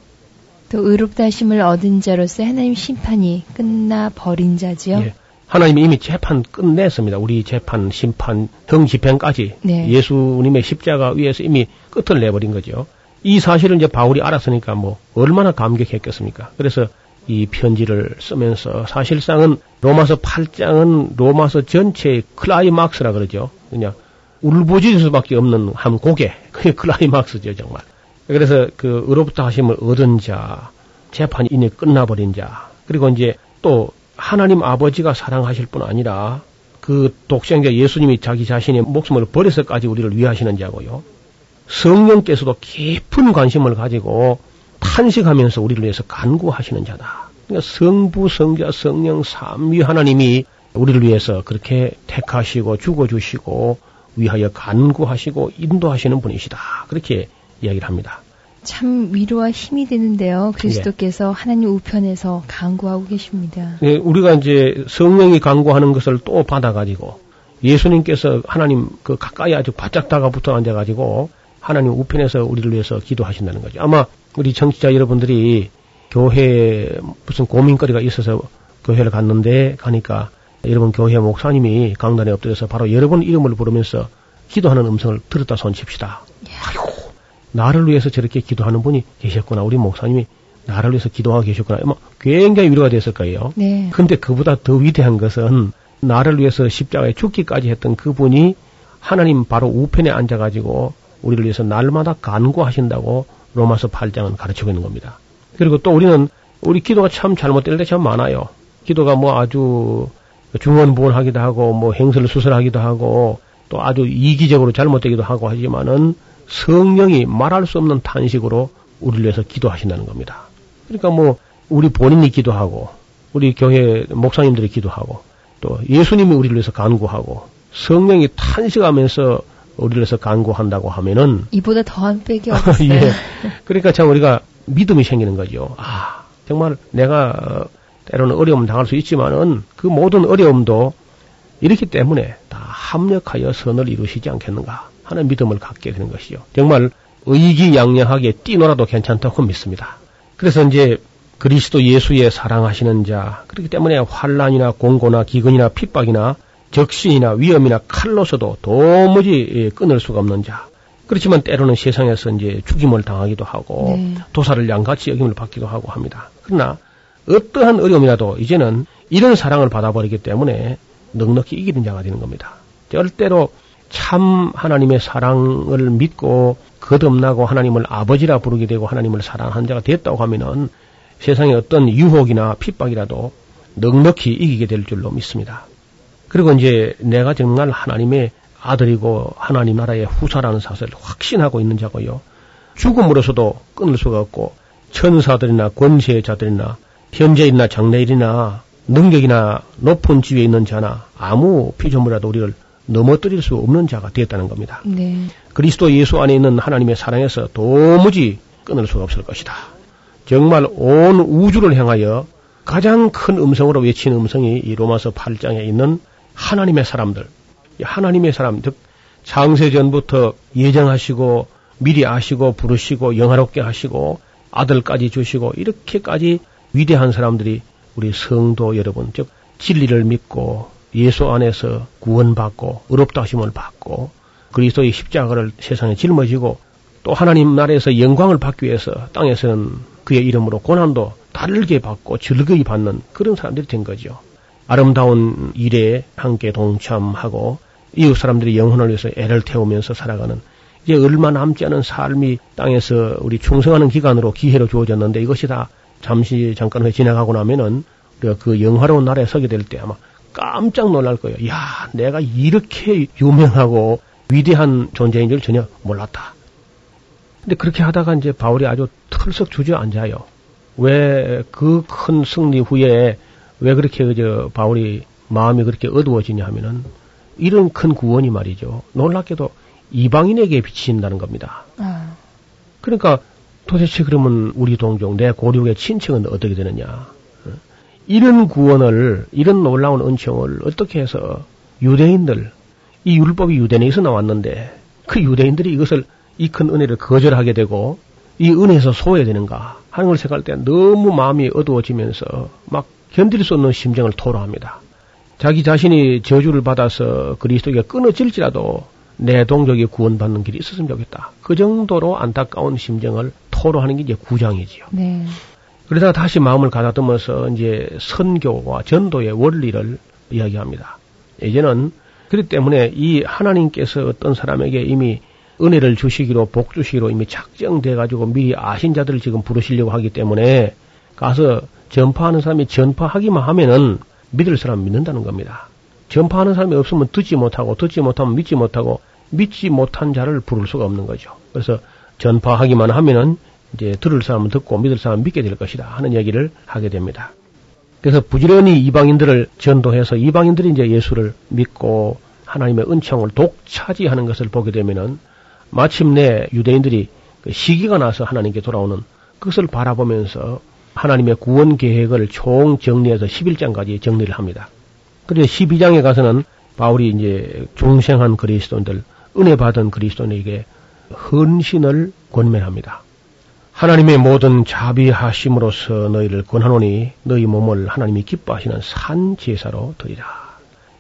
Speaker 8: 또 의롭다 하심을 얻은 자로서 하나님 심판이 끝나 버린 자지요. 예.
Speaker 9: 하나님이 이미 재판 끝냈습니다. 우리 재판, 심판, 형 집행까지 네. 예수님의 십자가 위에서 이미 끝을 내버린 거죠. 이 사실을 이제 바울이 알았으니까 뭐 얼마나 감격했겠습니까? 그래서 이 편지를 쓰면서 사실상은 로마서 8장은 로마서 전체의 클라이막스라 그러죠. 그냥 울부짖을 수밖에 없는 한 곡에 그게 클라이막스죠 정말. 그래서 그 의로부터 하심을 얻은 자, 재판이 이미 끝나버린 자, 그리고 이제 또 하나님 아버지가 사랑하실 뿐 아니라 그 독생자 예수님이 자기 자신의 목숨을 버려서까지 우리를 위하시는 자고요. 성령께서도 깊은 관심을 가지고 탄식하면서 우리를 위해서 간구하시는 자다. 그러니까 성부, 성자, 성령 삼위 하나님이 우리를 위해서 그렇게 택하시고 죽어주시고 위하여 간구하시고 인도하시는 분이시다. 그렇게 이야기를 합니다.
Speaker 8: 참 위로와 힘이 되는데요. 그리스도께서 예. 하나님 우편에서 강구하고 계십니다.
Speaker 9: 예, 우리가 이제 성령이 강구하는 것을 또 받아가지고 예수님께서 하나님 그 가까이 아주 바짝 다가붙어 앉아가지고 하나님 우편에서 우리를 위해서 기도하신다는 거죠. 아마 우리 청취자 여러분들이 교회에 무슨 고민거리가 있어서 교회를 갔는데 가니까 여러분 교회 목사님이 강단에 엎드려서 바로 여러분 이름을 부르면서 기도하는 음성을 들었다 손칩시다. 예. 아이고 나를 위해서 저렇게 기도하는 분이 계셨구나. 우리 목사님이 나를 위해서 기도하고 계셨구나. 뭐 굉장히 위로가 됐을 거예요. 네. 근데 그보다 더 위대한 것은 나를 위해서 십자가에 죽기까지 했던 그분이 하나님 바로 우편에 앉아가지고 우리를 위해서 날마다 간구하신다고 로마서 8장은 가르치고 있는 겁니다. 그리고 또 우리는 우리 기도가 참 잘못될 때 참 많아요. 기도가 뭐 아주 중언부언하기도 하고 뭐 행설 수설하기도 하고 또 아주 이기적으로 잘못되기도 하고 하지만은 성령이 말할 수 없는 탄식으로 우리를 위해서 기도하신다는 겁니다. 그러니까 뭐 우리 본인이 기도하고 우리 교회 목사님들이 기도하고 또 예수님이 우리를 위해서 간구하고 성령이 탄식하면서 우리를 위해서 간구한다고 하면은
Speaker 8: 이보다 더한 빽이 없어요. 예.
Speaker 9: 그러니까 참 우리가 믿음이 생기는 거죠. 아 정말 내가 어, 때로는 어려움 당할 수 있지만은 그 모든 어려움도 이렇기 때문에 다 합력하여 선을 이루시지 않겠는가 하는 믿음을 갖게 되는 것이죠. 정말 의기양양하게 뛰놀아도 괜찮다고 믿습니다. 그래서 이제 그리스도 예수의 사랑하시는 자 그렇기 때문에 환란이나 공고나 기근이나 핍박이나 적신이나 위험이나 칼로서도 도무지 예, 끊을 수가 없는 자. 그렇지만 때로는 세상에서 이제 죽임을 당하기도 하고 네. 도사를 양같이 여김을 받기도 하고 합니다. 그러나 어떠한 어려움이라도 이제는 이런 사랑을 받아버리기 때문에 넉넉히 이기는 자가 되는 겁니다. 절대로 참 하나님의 사랑을 믿고 거듭나고 하나님을 아버지라 부르게 되고 하나님을 사랑한 자가 됐다고 하면은 세상에 어떤 유혹이나 핍박이라도 넉넉히 이기게 될 줄로 믿습니다. 그리고 이제 내가 정말 하나님의 아들이고 하나님 나라의 후사라는 사실을 확신하고 있는 자고요. 죽음으로서도 끊을 수가 없고 천사들이나 권세자들이나 현재일이나 장래일이나 능력이나 높은 지위에 있는 자나 아무 피조물이라도 우리를 넘어뜨릴 수 없는 자가 되었다는 겁니다.
Speaker 8: 네.
Speaker 9: 그리스도 예수 안에 있는 하나님의 사랑에서 도무지 끊을 수가 없을 것이다. 정말 온 우주를 향하여 가장 큰 음성으로 외치는 음성이 이 로마서 8장에 있는 하나님의 사람들, 하나님의 사람, 즉 창세 전부터 예정하시고 미리 아시고 부르시고 영화롭게 하시고 아들까지 주시고 이렇게까지 위대한 사람들이 우리 성도 여러분, 즉 진리를 믿고 예수 안에서 구원받고 의롭다 하심을 받고 그리스도의 십자가를 세상에 짊어지고 또 하나님 나라에서 영광을 받기 위해서 땅에서는 그의 이름으로 고난도 다르게 받고 즐거이 받는 그런 사람들이 된 거죠. 아름다운 일에 함께 동참하고 이웃 사람들이 영혼을 위해서 애를 태우면서 살아가는 이제 얼마 남지 않은 삶이 땅에서 우리 충성하는 기간으로 기회로 주어졌는데 이것이 다 잠시 잠깐 후에 지나가고 나면은 우리가 그 영화로운 나라에 서게 될 때 아마 깜짝 놀랄 거예요. 야, 내가 이렇게 유명하고 위대한 존재인 줄 전혀 몰랐다. 근데 그렇게 하다가 이제 바울이 아주 털썩 주저앉아요. 왜 그 큰 승리 후에 왜 그렇게 그저 바울이 마음이 그렇게 어두워지냐 하면은 이런 큰 구원이 말이죠. 놀랍게도 이방인에게 비친다는 겁니다. 아. 그러니까 도대체 그러면 우리 동족, 내 고륙의 친척은 어떻게 되느냐. 어? 이런 구원을, 이런 놀라운 은총을 어떻게 해서 유대인들, 이 율법이 유대인에서 나왔는데 그 유대인들이 이것을 이 큰 은혜를 거절하게 되고 이 은혜에서 소외되는가 하는 걸 생각할 때 너무 마음이 어두워지면서 막 견딜 수 없는 심정을 토로합니다. 자기 자신이 저주를 받아서 그리스도에게 끊어질지라도 내 동족이 구원받는 길이 있었으면 좋겠다. 그 정도로 안타까운 심정을 토로하는 게 이제 구장이지요. 네. 그러다가 다시 마음을 가다듬어서 이제 선교와 전도의 원리를 이야기합니다. 이제는 그렇기 때문에 이 하나님께서 어떤 사람에게 이미 은혜를 주시기로 복 주시기로 이미 작정돼 가지고 미리 아신 자들을 지금 부르시려고 하기 때문에 가서 전파하는 사람이 전파하기만 하면은 믿을 사람 믿는다는 겁니다. 전파하는 사람이 없으면 듣지 못하고 듣지 못하면 믿지 못하고 믿지 못한 자를 부를 수가 없는 거죠. 그래서 전파하기만 하면은 이제 들을 사람은 듣고 믿을 사람은 믿게 될 것이다 하는 얘기를 하게 됩니다. 그래서 부지런히 이방인들을 전도해서 이방인들이 이제 예수를 믿고 하나님의 은총을 독차지하는 것을 보게 되면은 마침내 유대인들이 그 시기가 나서 하나님께 돌아오는 그것을 바라보면서 하나님의 구원 계획을 총 정리해서 11장까지 정리를 합니다. 그래서 12장에 가서는 바울이 이제 중생한 그리스도인들, 은혜 받은 그리스도인에게 헌신을 권면합니다. 하나님의 모든 자비하심으로서 너희를 권하노니 너희 몸을 하나님이 기뻐하시는 산 제사로 드리라.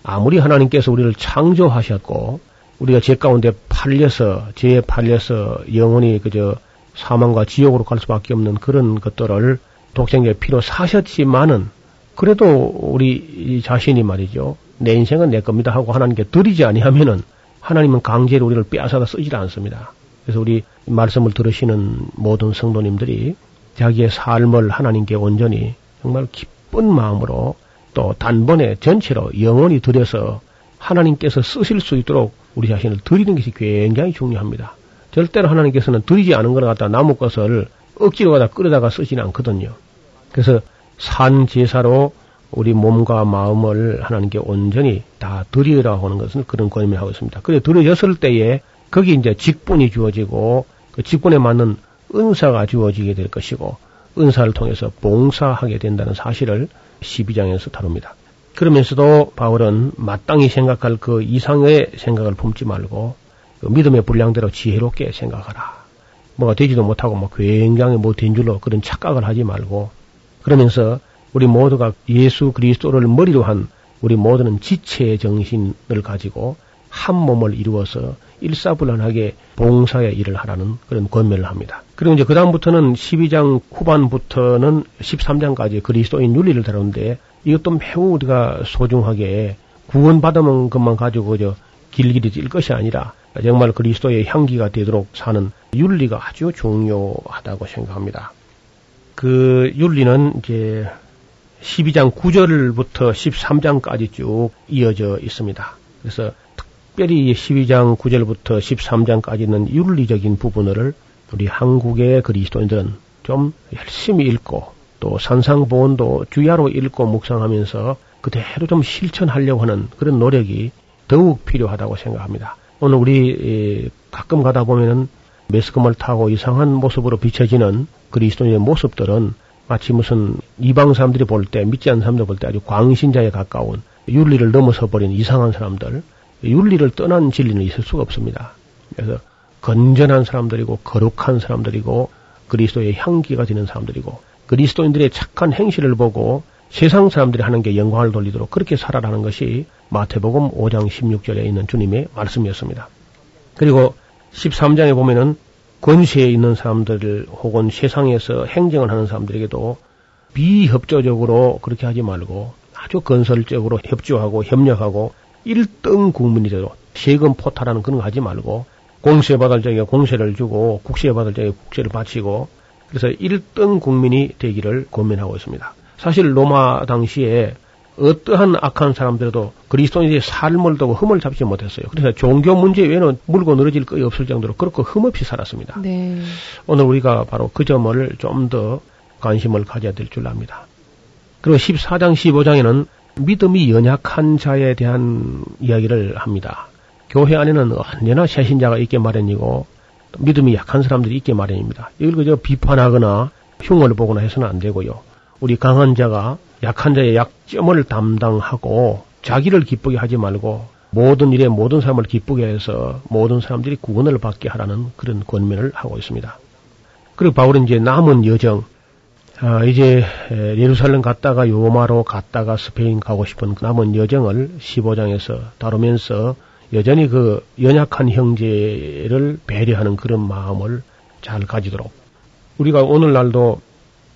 Speaker 9: 아무리 하나님께서 우리를 창조하셨고 우리가 죄 가운데 팔려서 죄에 팔려서 영원히 그저 사망과 지옥으로 갈 수밖에 없는 그런 것들을 독생의 피로 사셨지만은 그래도 우리 자신이 말이죠. 내 인생은 내 겁니다 하고 하나님께 드리지 아니하면은 하나님은 강제로 우리를 빼앗아다 쓰질 않습니다. 그래서 우리 말씀을 들으시는 모든 성도님들이 자기의 삶을 하나님께 온전히 정말 기쁜 마음으로 또 단번에 전체로 영원히 들여서 하나님께서 쓰실 수 있도록 우리 자신을 드리는 것이 굉장히 중요합니다. 절대로 하나님께서는 드리지 않은 걸 갖다 나무 것을 억지로 갖다 끌어다가 쓰지는 않거든요. 그래서 산 제사로 우리 몸과 마음을 하나님께 온전히 다 드리라 하는 것은 그런 권임을 하고 있습니다. 그래 드려졌을 때에 거기 이제 직분이 주어지고 그 직분에 맞는 은사가 주어지게 될 것이고 은사를 통해서 봉사하게 된다는 사실을 12장에서 다룹니다. 그러면서도 바울은 마땅히 생각할 그 이상의 생각을 품지 말고 그 믿음의 분량대로 지혜롭게 생각하라. 뭐가 되지도 못하고 뭐 굉장히 못된 줄로 그런 착각을 하지 말고 그러면서 우리 모두가 예수 그리스도를 머리로 한 우리 모두는 지체의 정신을 가지고 한 몸을 이루어서 일사불란하게 봉사의 일을 하라는 그런 권면을 합니다. 그리고 이제 그다음부터는 12장 후반부터는 13장까지 그리스도인 윤리를 다루는데 이것도 매우 우리가 소중하게 구원받으면 것만 가지고 저 길길이 찔 것이 아니라 정말 그리스도의 향기가 되도록 사는 윤리가 아주 중요하다고 생각합니다. 그 윤리는 이제 12장 9절부터 13장까지 쭉 이어져 있습니다. 그래서 특별히 12장 9절부터 13장까지는 윤리적인 부분을 우리 한국의 그리스도인들은 좀 열심히 읽고 또 산상보원도 주야로 읽고 묵상하면서 그대로 좀 실천하려고 하는 그런 노력이 더욱 필요하다고 생각합니다. 오늘 우리 가끔 가다 보면은 매스컴을 타고 이상한 모습으로 비춰지는 그리스도인의 모습들은 마치 무슨 이방 사람들이 볼 때, 믿지 않는 사람들 볼 때 아주 광신자에 가까운 윤리를 넘어서 버린 이상한 사람들, 윤리를 떠난 진리는 있을 수가 없습니다. 그래서 건전한 사람들이고 거룩한 사람들이고 그리스도의 향기가 되는 사람들이고 그리스도인들의 착한 행실을 보고 세상 사람들이 하는 게 영광을 돌리도록 그렇게 살아라는 것이 마태복음 5장 16절에 있는 주님의 말씀이었습니다. 그리고 13장에 보면은 권세에 있는 사람들 혹은 세상에서 행정을 하는 사람들에게도 비협조적으로 그렇게 하지 말고 아주 건설적으로 협조하고 협력하고 1등 국민이 되도록 세금 포탈하는 그런 거 하지 말고 공세 받을 적에 공세를 주고 국세 받을 적에 국세를 바치고 그래서 1등 국민이 되기를 고민하고 있습니다. 사실 로마 당시에 어떠한 악한 사람들도 그리스도인의 삶을 두고 흠을 잡지 못했어요. 그래서 종교 문제 외에는 물고 늘어질 거이 없을 정도로 그렇고 흠없이 살았습니다. 네. 오늘 우리가 바로 그 점을 좀 더 관심을 가져야 될 줄 압니다. 그리고 14장, 15장에는 믿음이 연약한 자에 대한 이야기를 합니다. 교회 안에는 언제나 새신자가 있게 마련이고 믿음이 약한 사람들이 있게 마련입니다. 이걸 그저 비판하거나 흉을 보거나 해서는 안 되고요. 우리 강한 자가 약한 자의 약점을 담당하고 자기를 기쁘게 하지 말고 모든 일에 모든 사람을 기쁘게 해서 모든 사람들이 구원을 받게 하라는 그런 권면을 하고 있습니다. 그리고 바울은 이제 남은 여정, 아, 이제 예루살렘 갔다가 요마로 갔다가 스페인 가고 싶은 그 남은 여정을 15장에서 다루면서 여전히 그 연약한 형제를 배려하는 그런 마음을 잘 가지도록 우리가 오늘날도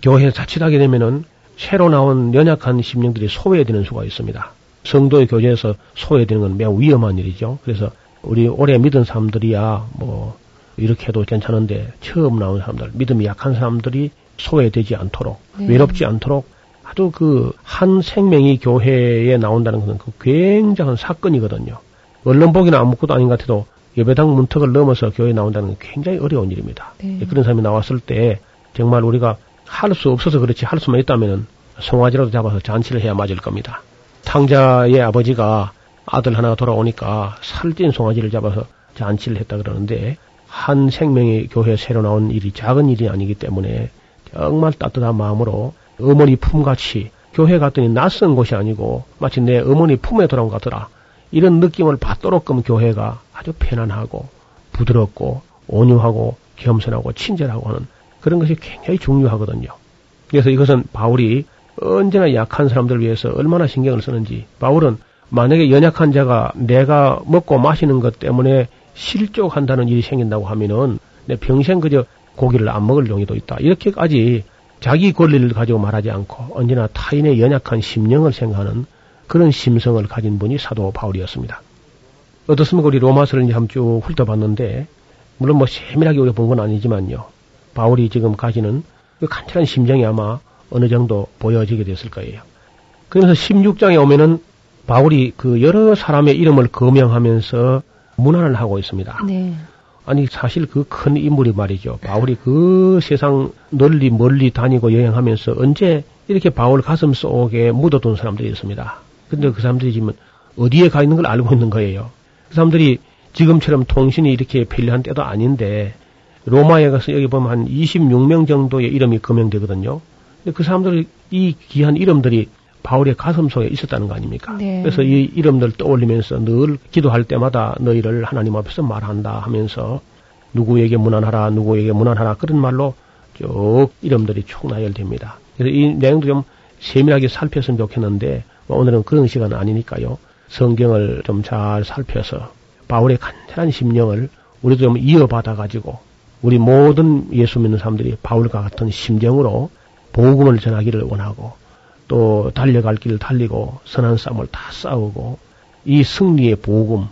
Speaker 9: 교회에 자칫하게 되면은 새로 나온 연약한 심령들이 소외되는 수가 있습니다. 성도의 교제에서 소외되는 건 매우 위험한 일이죠. 그래서 우리 오래 믿은 사람들이야 뭐 이렇게 해도 괜찮은데 처음 나온 사람들, 믿음이 약한 사람들이 소외되지 않도록 네. 외롭지 않도록 아주 그 한 생명이 교회에 나온다는 것은 그 굉장한 사건이거든요. 언론 보기는 아무것도 아닌 것 같아도 예배당 문턱을 넘어서 교회에 나온다는 건 굉장히 어려운 일입니다. 네. 그런 사람이 나왔을 때 정말 우리가 할 수 없어서 그렇지 할 수만 있다면은 송아지라도 잡아서 잔치를 해야 맞을 겁니다. 탕자의 아버지가 아들 하나가 돌아오니까 살찐 송아지를 잡아서 잔치를 했다 그러는데 한 생명의 교회 에 새로 나온 일이 작은 일이 아니기 때문에 정말 따뜻한 마음으로 어머니 품같이 교회 갔더니 낯선 곳이 아니고 마치 내 어머니 품에 돌아온 것 같더라. 이런 느낌을 받도록끔 교회가 아주 편안하고 부드럽고 온유하고 겸손하고 친절하고 하는 그런 것이 굉장히 중요하거든요. 그래서 이것은 바울이 언제나 약한 사람들을 위해서 얼마나 신경을 쓰는지 바울은 만약에 연약한 자가 내가 먹고 마시는 것 때문에 실족한다는 일이 생긴다고 하면은 내 평생 그저 고기를 안 먹을 용의도 있다. 이렇게까지 자기 권리를 가지고 말하지 않고 언제나 타인의 연약한 심령을 생각하는 그런 심성을 가진 분이 사도 바울이었습니다. 어떻습니까? 우리 로마서를 이제 한쭉 훑어봤는데, 물론 뭐 세밀하게 우리가 본 건 아니지만요. 바울이 지금 가지는 그 간절한 심정이 아마 어느 정도 보여지게 됐을 거예요. 그래서 16장에 오면은 바울이 그 여러 사람의 이름을 거명하면서 문안을 하고 있습니다. 네. 아니 사실 그 큰 인물이 말이죠. 바울이 그 세상 널리 멀리 다니고 여행하면서 언제 이렇게 바울 가슴 속에 묻어둔 사람들이 있습니다. 근데 그 사람들이 지금 어디에 가 있는 걸 알고 있는 거예요. 그 사람들이 지금처럼 통신이 이렇게 편리한 때도 아닌데 로마에 가서 여기 보면 한 26명 정도의 이름이 거명되거든요. 근데 그 사람들이 이 귀한 이름들이 바울의 가슴 속에 있었다는 거 아닙니까? 네. 그래서 이 이름들 떠올리면서 늘 기도할 때마다 너희를 하나님 앞에서 말한다 하면서 누구에게 문안하라, 누구에게 문안하라 그런 말로 쭉 이름들이 쭉 나열됩니다. 그래서 이 내용도 좀 세밀하게 살폈으면 좋겠는데 뭐 오늘은 그런 시간은 아니니까요. 성경을 좀 잘 살펴서 바울의 간절한 심령을 우리도 좀 이어받아 가지고 우리 모든 예수 믿는 사람들이 바울과 같은 심정으로 복음을 전하기를 원하고 또 달려갈 길을 달리고 선한 싸움을 다 싸우고 이 승리의 복음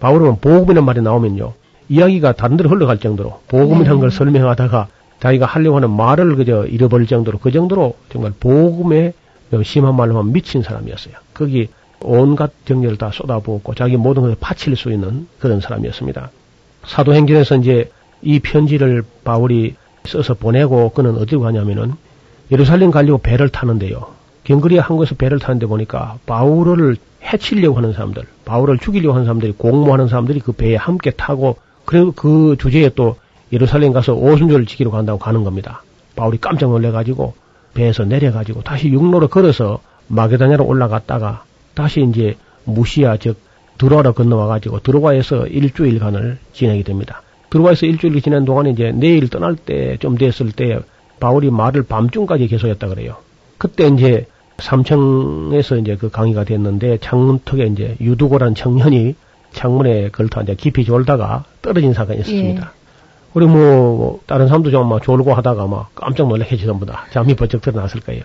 Speaker 9: 바울은 복음이라는 말이 나오면요 이야기가 다른 데로 흘러갈 정도로 복음이라는 네. 걸 설명하다가 자기가 하려고 하는 말을 그저 잃어버릴 정도로 그 정도로 정말 복음의 심한 말로 하면 미친 사람이었어요. 거기 온갖 정열을 다 쏟아부었고 자기 모든 것을 바칠 수 있는 그런 사람이었습니다. 사도행전에서 이제 이 편지를 바울이 써서 보내고 그는 어디로 가냐면은 예루살렘 가려고 배를 타는데요. 경거리에 한곳에서 배를 타는데 보니까 바울을 해치려고 하는 사람들, 바울을 죽이려고 하는 사람들이 공모하는 사람들이 그 배에 함께 타고 그리고 그 주제에 또 예루살렘 가서 오순절을 지키러 간다고 가는 겁니다. 바울이 깜짝 놀래가지고 배에서 내려가지고 다시 육로로 걸어서 마게다냐로 올라갔다가 다시 이제 무시아 즉 드로아로 건너와가지고 드로아에서 일주일간을 지내게 됩니다. 드로아에서 일주일 지낸 동안에 이제 내일 떠날 때 좀 됐을 때 바울이 말을 밤중까지 계속했다 그래요. 그때 이제 삼청에서 이제 그 강의가 됐는데 창문턱에 이제 유두고란 청년이 창문에 걸터 이제 깊이 졸다가 떨어진 사건이 있었습니다. 예. 우리 뭐 다른 사람도 좀 막 졸고 하다가 막 깜짝 놀라겠지 전부 다 잠이 번쩍 드러났을 거예요.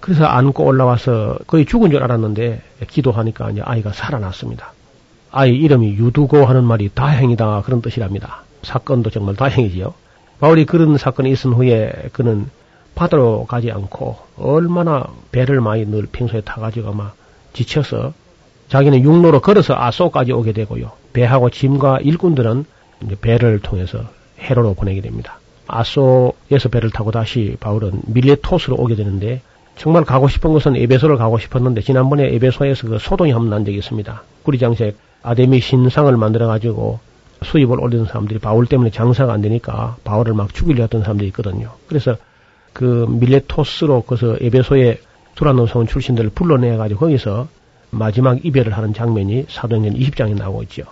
Speaker 9: 그래서 안고 올라와서 거의 죽은 줄 알았는데 기도하니까 이제 아이가 살아났습니다. 아이 이름이 유두고 하는 말이 다행이다 그런 뜻이랍니다. 사건도 정말 다행이지요. 바울이 그런 사건이 있은 후에 그는 바다로 가지 않고 얼마나 배를 많이 늘 평소에 타가지고 아마 지쳐서 자기는 육로로 걸어서 아소까지 오게 되고요. 배하고 짐과 일꾼들은 배를 통해서 해로로 보내게 됩니다. 아소에서 배를 타고 다시 바울은 밀레토스로 오게 되는데 정말 가고 싶은 것은 에베소를 가고 싶었는데 지난번에 에베소에서 그 소동이 한번 난 적이 있습니다. 구리장색 아데미 신상을 만들어 가지고 수입을 올리는 사람들이 바울 때문에 장사가 안 되니까 바울을 막 죽이려 했던 사람들이 있거든요. 그래서 그 밀레토스로 그래서 에베소의 두라노성 출신들을 불러내 가지고 거기서 마지막 이별을 하는 장면이 사도행전 20장에 나오고 있죠.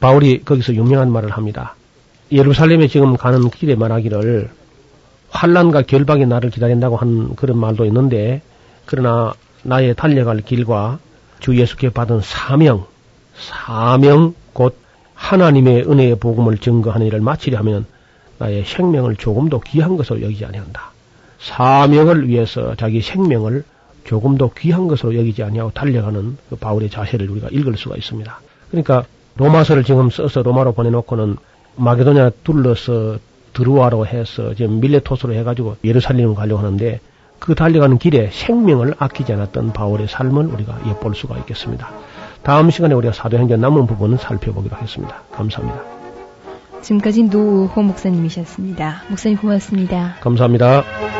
Speaker 9: 바울이 거기서 유명한 말을 합니다. 예루살렘에 지금 가는 길에 말하기를 환란과 결박이 나를 기다린다고 한 그런 말도 있는데 그러나 나의 달려갈 길과 주 예수께 받은 사명, 사명 곧 하나님의 은혜의 복음을 증거하는 일을 마치려 하면 나의 생명을 조금도 귀한 것으로 여기지 아니한다. 사명을 위해서 자기 생명을 조금도 귀한 것으로 여기지 아니하고 달려가는 그 바울의 자세를 우리가 읽을 수가 있습니다. 그러니까 로마서를 지금 써서 로마로 보내놓고는 마게도냐 둘러서 드루아로 해서 지금 밀레토스로 해가지고 예루살렘을 가려고 하는데 그 달려가는 길에 생명을 아끼지 않았던 바울의 삶을 우리가 엿볼 수가 있겠습니다. 다음 시간에 우리가 사도행전 남은 부분을 살펴보기로 하겠습니다. 감사합니다.
Speaker 8: 지금까지 노호 목사님이셨습니다. 목사님 고맙습니다.
Speaker 9: 감사합니다.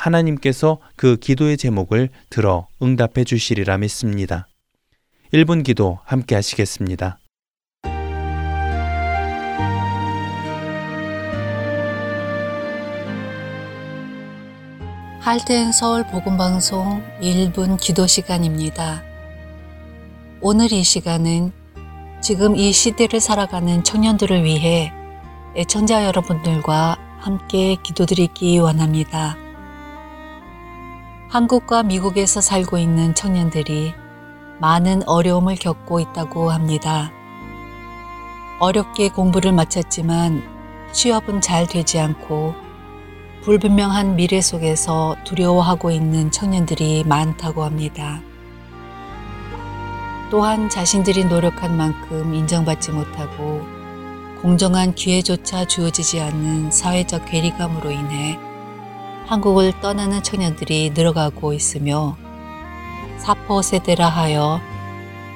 Speaker 1: 하나님께서 그 기도의 제목을 들어 응답해 주시리라 믿습니다. 1분 기도 함께 하시겠습니다.
Speaker 10: 할텐 서울 복음방송 1분 기도 시간입니다. 오늘 이 시간은 지금 이 시대를 살아가는 청년들을 위해 애청자 여러분들과 함께 기도드리기 원합니다. 한국과 미국에서 살고 있는 청년들이 많은 어려움을 겪고 있다고 합니다. 어렵게 공부를 마쳤지만 취업은 잘 되지 않고 불분명한 미래 속에서 두려워하고 있는 청년들이 많다고 합니다. 또한 자신들이 노력한 만큼 인정받지 못하고 공정한 기회조차 주어지지 않는 사회적 괴리감으로 인해 한국을 떠나는 청년들이 늘어가고 있으며 사포 세대라 하여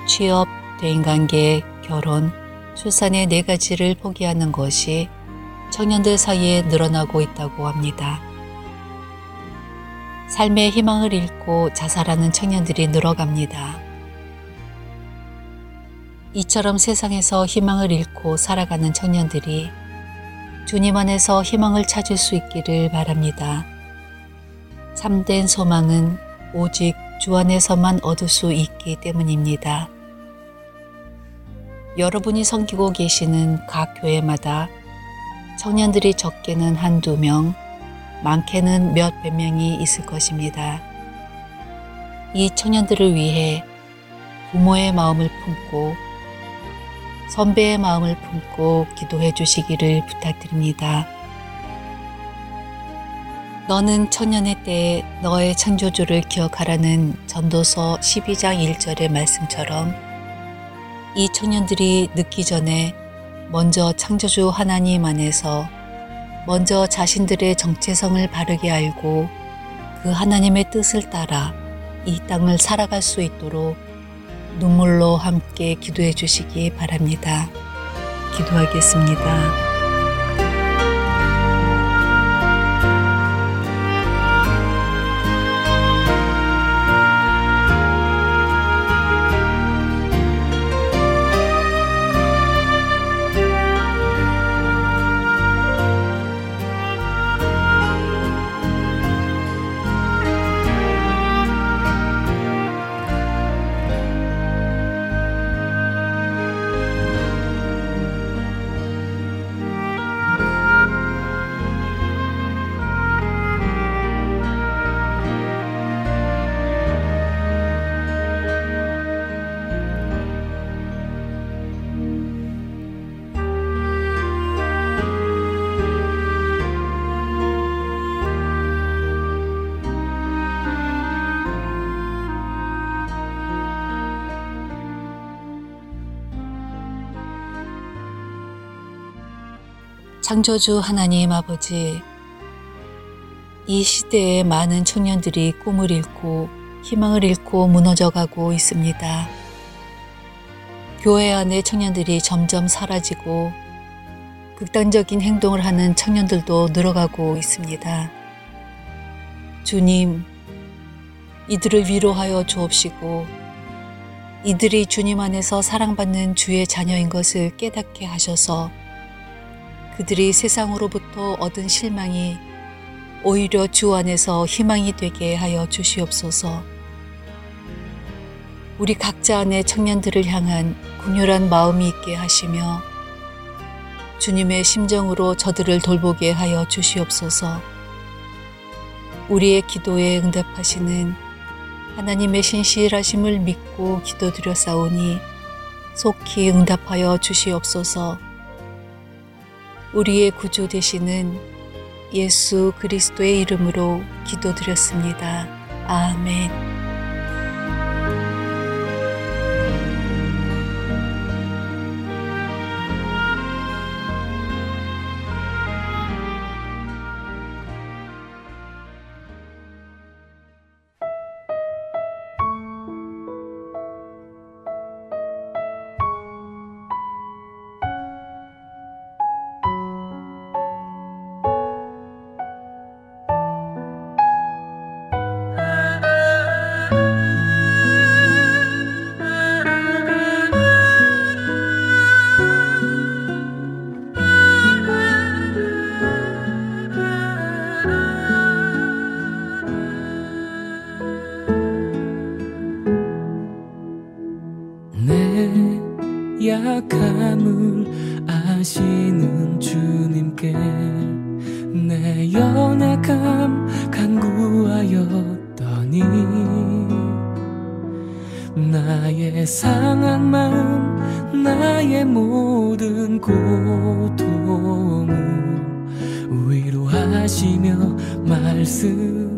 Speaker 10: 취업, 대인관계, 결혼, 출산의 네 가지를 포기하는 것이 청년들 사이에 늘어나고 있다고 합니다. 삶의 희망을 잃고 자살하는 청년들이 늘어갑니다. 이처럼 세상에서 희망을 잃고 살아가는 청년들이 주님 안에서 희망을 찾을 수 있기를 바랍니다. 참된 소망은 오직 주 안에서만 얻을 수 있기 때문입니다. 여러분이 섬기고 계시는 각 교회마다 청년들이 적게는 한두 명, 많게는 몇 백 명이 있을 것입니다. 이 청년들을 위해 부모의 마음을 품고 선배의 마음을 품고 기도해 주시기를 부탁드립니다. 너는 천년의 때에 너의 창조주를 기억하라는 전도서 12장 1절의 말씀처럼 이 청년들이 늦기 전에 먼저 창조주 하나님 안에서 먼저 자신들의 정체성을 바르게 알고 그 하나님의 뜻을 따라 이 땅을 살아갈 수 있도록 눈물로 함께 기도해 주시기 바랍니다. 기도하겠습니다. 창조주 하나님 아버지, 이 시대에 많은 청년들이 꿈을 잃고 희망을 잃고 무너져가고 있습니다. 교회 안에 청년들이 점점 사라지고 극단적인 행동을 하는 청년들도 늘어가고 있습니다. 주님, 이들을 위로하여 주옵시고 이들이 주님 안에서 사랑받는 주의 자녀인 것을 깨닫게 하셔서 그들이 세상으로부터 얻은 실망이 오히려 주 안에서 희망이 되게 하여 주시옵소서. 우리 각자 안에 청년들을 향한 궁혈한 마음이 있게 하시며 주님의 심정으로 저들을 돌보게 하여 주시옵소서. 우리의 기도에 응답하시는 하나님의 신실하심을 믿고 기도드렸사오니 속히 응답하여 주시옵소서. 우리의 구주 되시는
Speaker 11: 예수 그리스도의 이름으로 기도드렸습니다. 아멘. 계시는 주님께 내 연약함 간구하였더니 나의 상한 마음 나의 모든 고통을 위로하시며 말씀하시네.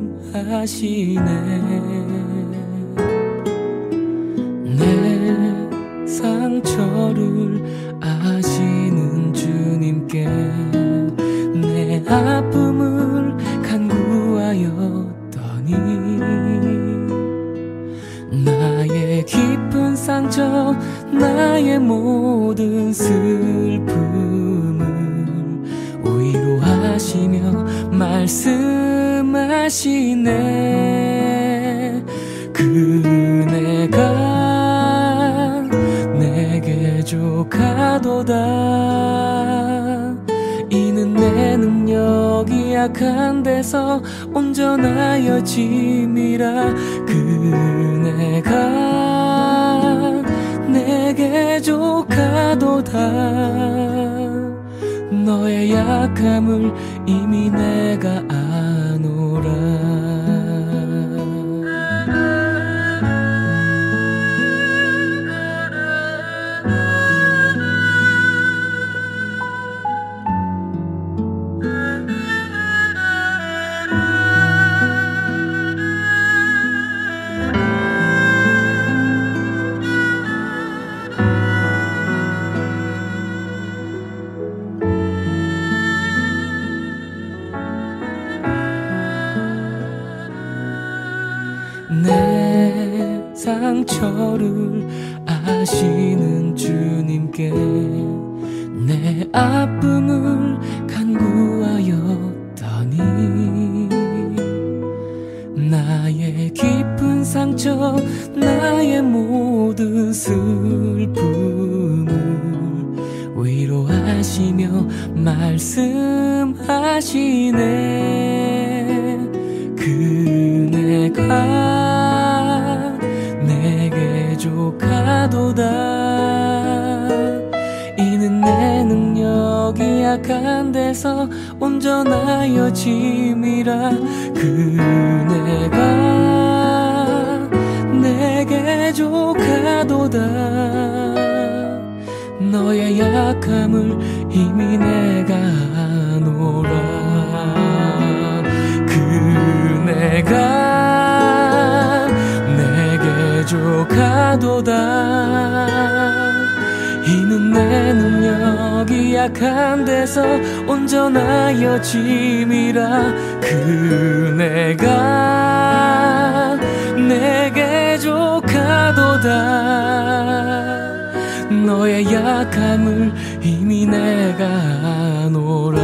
Speaker 11: 나의 모든 슬픔을 위로하시며 말씀하시네. 그네가 내게 족하도다. 이는 내 능력이 약한 데서 온전하여짐이라. 그네가 부족하도다. 너의 약함을 이미 내가 저를 아시는 주님께 내 아픔을 간구하였더니 나의 깊은 상처 나의 모든 슬픔을 위로하시며 말씀하시네. 딴 데서 온전하여 짐이라 그네가 내게 조카도다. 너의 약함을 이미 내가 아노라. 그네가 내게 조카도다. 비는 내 능력이 약한 데서 온전하여 짐이라. 그네가 내게 조카도다. 너의 약함을 이미 내가 아노라.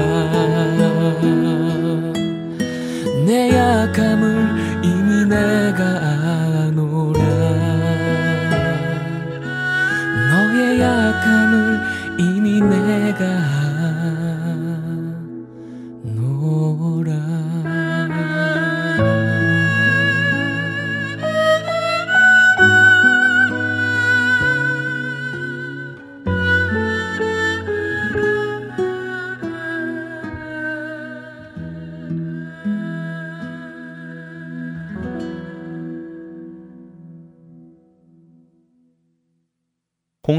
Speaker 11: 내 약함을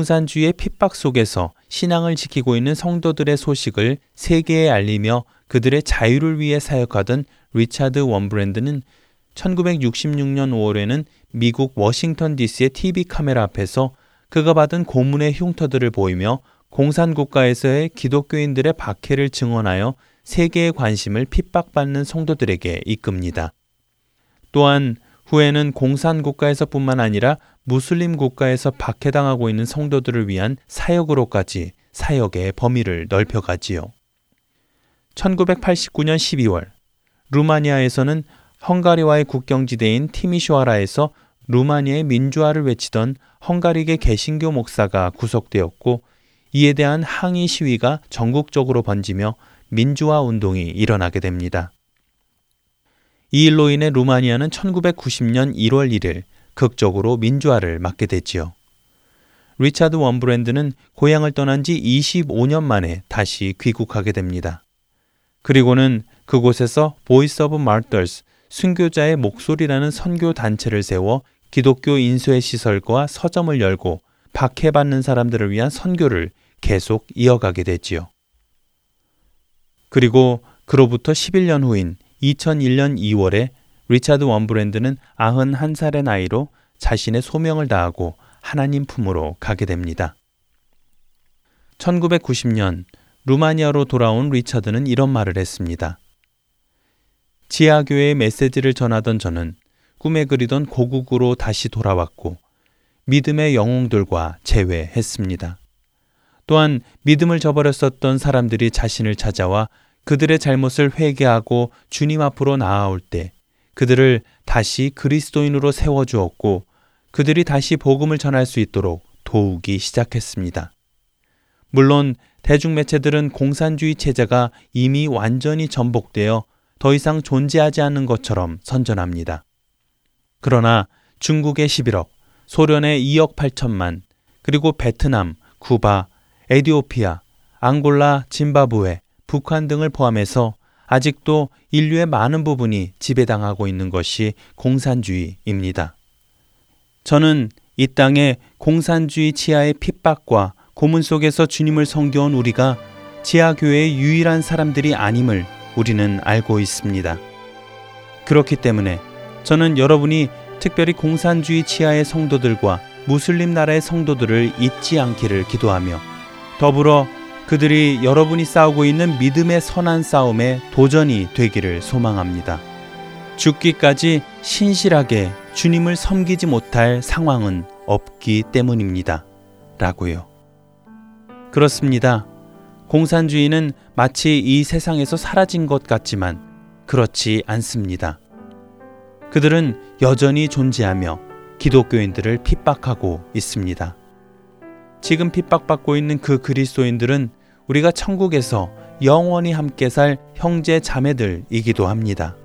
Speaker 1: 공산주의의 핍박 속에서 신앙을 지키고 있는 성도들의 소식을 세계에 알리며 그들의 자유를 위해 사역하던 리차드 원브랜드는 1966년 5월에는 미국 워싱턴 DC의 TV 카메라 앞에서 그가 받은 고문의 흉터들을 보이며 공산국가에서의 기독교인들의 박해를 증언하여 세계의 관심을 핍박받는 성도들에게 이끕니다. 또한 후에는 공산국가에서뿐만 아니라 무슬림 국가에서 박해당하고 있는 성도들을 위한 사역으로까지 사역의 범위를 넓혀가지요. 1989년 12월 루마니아에서는 헝가리와의 국경지대인 티미슈아라에서 루마니아의 민주화를 외치던 헝가리계 개신교 목사가 구속되었고 이에 대한 항의 시위가 전국적으로 번지며 민주화 운동이 일어나게 됩니다. 이 일로 인해 루마니아는 1990년 1월 1일 극적으로 민주화를 맞게 됐지요. 리차드 원브랜드는 고향을 떠난 지 25년 만에 다시 귀국하게 됩니다. 그리고는 그곳에서 Voice of Martyrs 순교자의 목소리라는 선교 단체를 세워 기독교 인쇄 시설과 서점을 열고 박해받는 사람들을 위한 선교를 계속 이어가게 됐지요. 그리고 그로부터 11년 후인 2001년 2월에 리차드 원브랜드는 91살의 나이로 자신의 소명을 다하고 하나님 품으로 가게 됩니다. 1990년 루마니아로 돌아온 리차드는 이런 말을 했습니다. 지하교회의 메시지를 전하던 저는 꿈에 그리던 고국으로 다시 돌아왔고 믿음의 영웅들과 재회했습니다. 또한 믿음을 저버렸었던 사람들이 자신을 찾아와 그들의 잘못을 회개하고 주님 앞으로 나아올 때 그들을 다시 그리스도인으로 세워주었고 그들이 다시 복음을 전할 수 있도록 도우기 시작했습니다. 물론 대중매체들은 공산주의 체제가 이미 완전히 전복되어 더 이상 존재하지 않는 것처럼 선전합니다. 그러나 중국의 11억, 소련의 2억 8천만, 그리고 베트남, 쿠바, 에디오피아, 앙골라, 짐바브웨, 북한 등을 포함해서 아직도 인류의 많은 부분이 지배당하고 있는 것이 공산주의입니다. 저는 이 땅에 공산주의 치하의 핍박과 고문 속에서 주님을 섬겨온 우리가 지하교회의 유일한 사람들이 아님을 우리는 알고 있습니다. 그렇기 때문에 저는 여러분이 특별히 공산주의 치하의 성도들과 무슬림 나라의 성도들을 잊지 않기를 기도하며 더불어 그들이 여러분이 싸우고 있는 믿음의 선한 싸움에 도전이 되기를 소망합니다. 죽기까지 신실하게 주님을 섬기지 못할 상황은 없기 때문입니다. 라고요. 그렇습니다. 공산주의는 마치 이 세상에서 사라진 것 같지만 그렇지 않습니다. 그들은 여전히 존재하며 기독교인들을 핍박하고 있습니다. 지금 핍박받고 있는 그 그리스도인들은 우리가 천국에서 영원히 함께 살 형제 자매들이기도 합니다.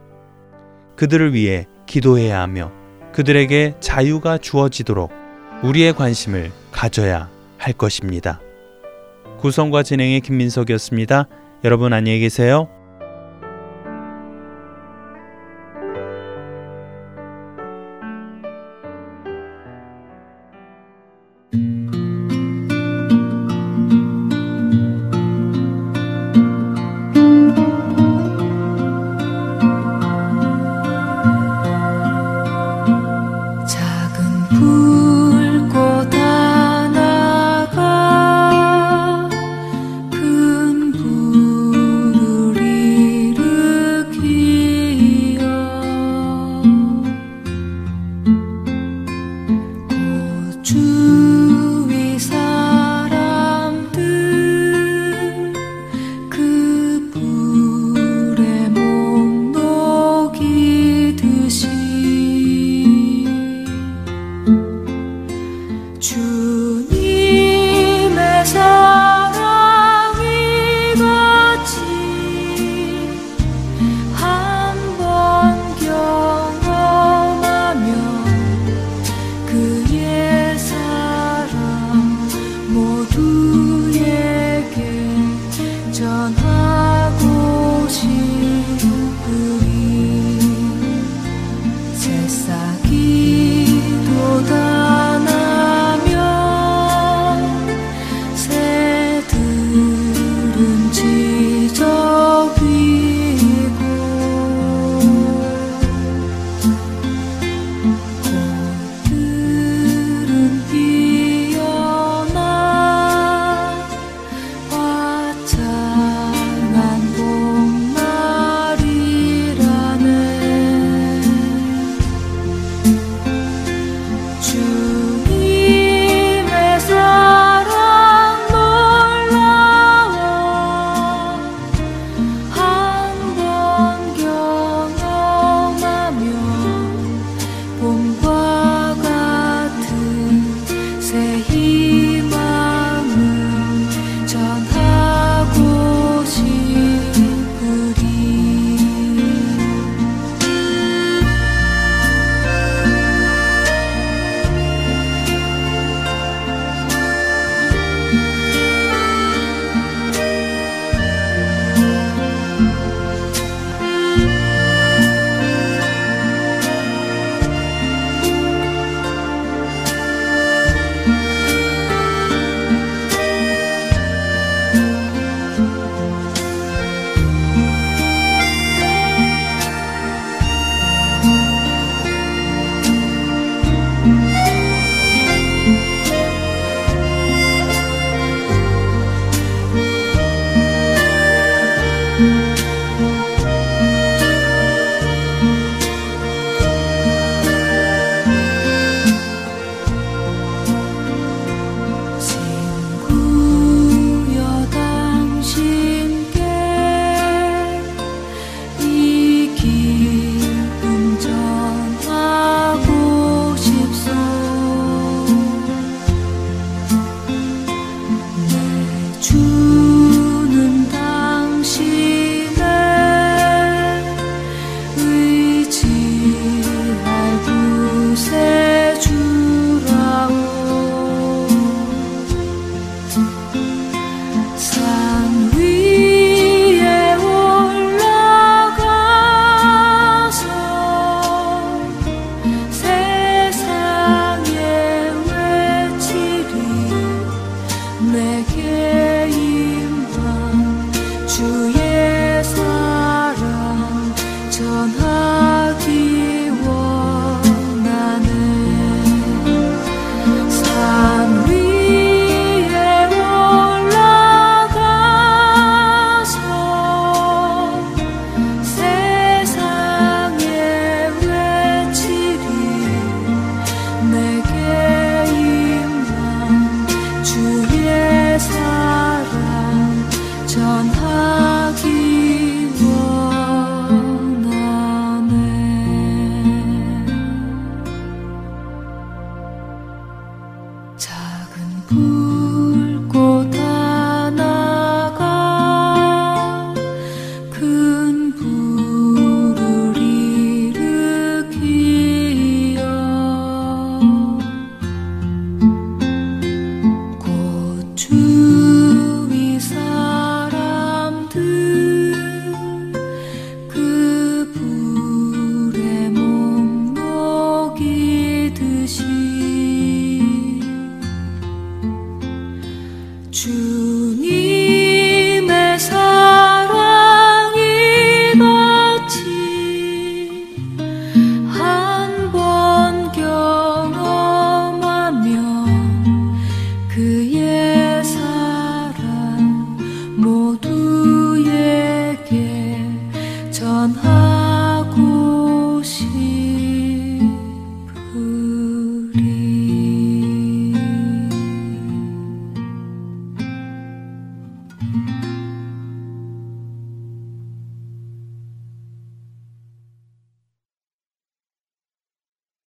Speaker 1: 그들을 위해 기도해야 하며 그들에게 자유가 주어지도록 우리의 관심을 가져야 할 것입니다. 구성과 진행의 김민석이었습니다. 여러분 안녕히 계세요.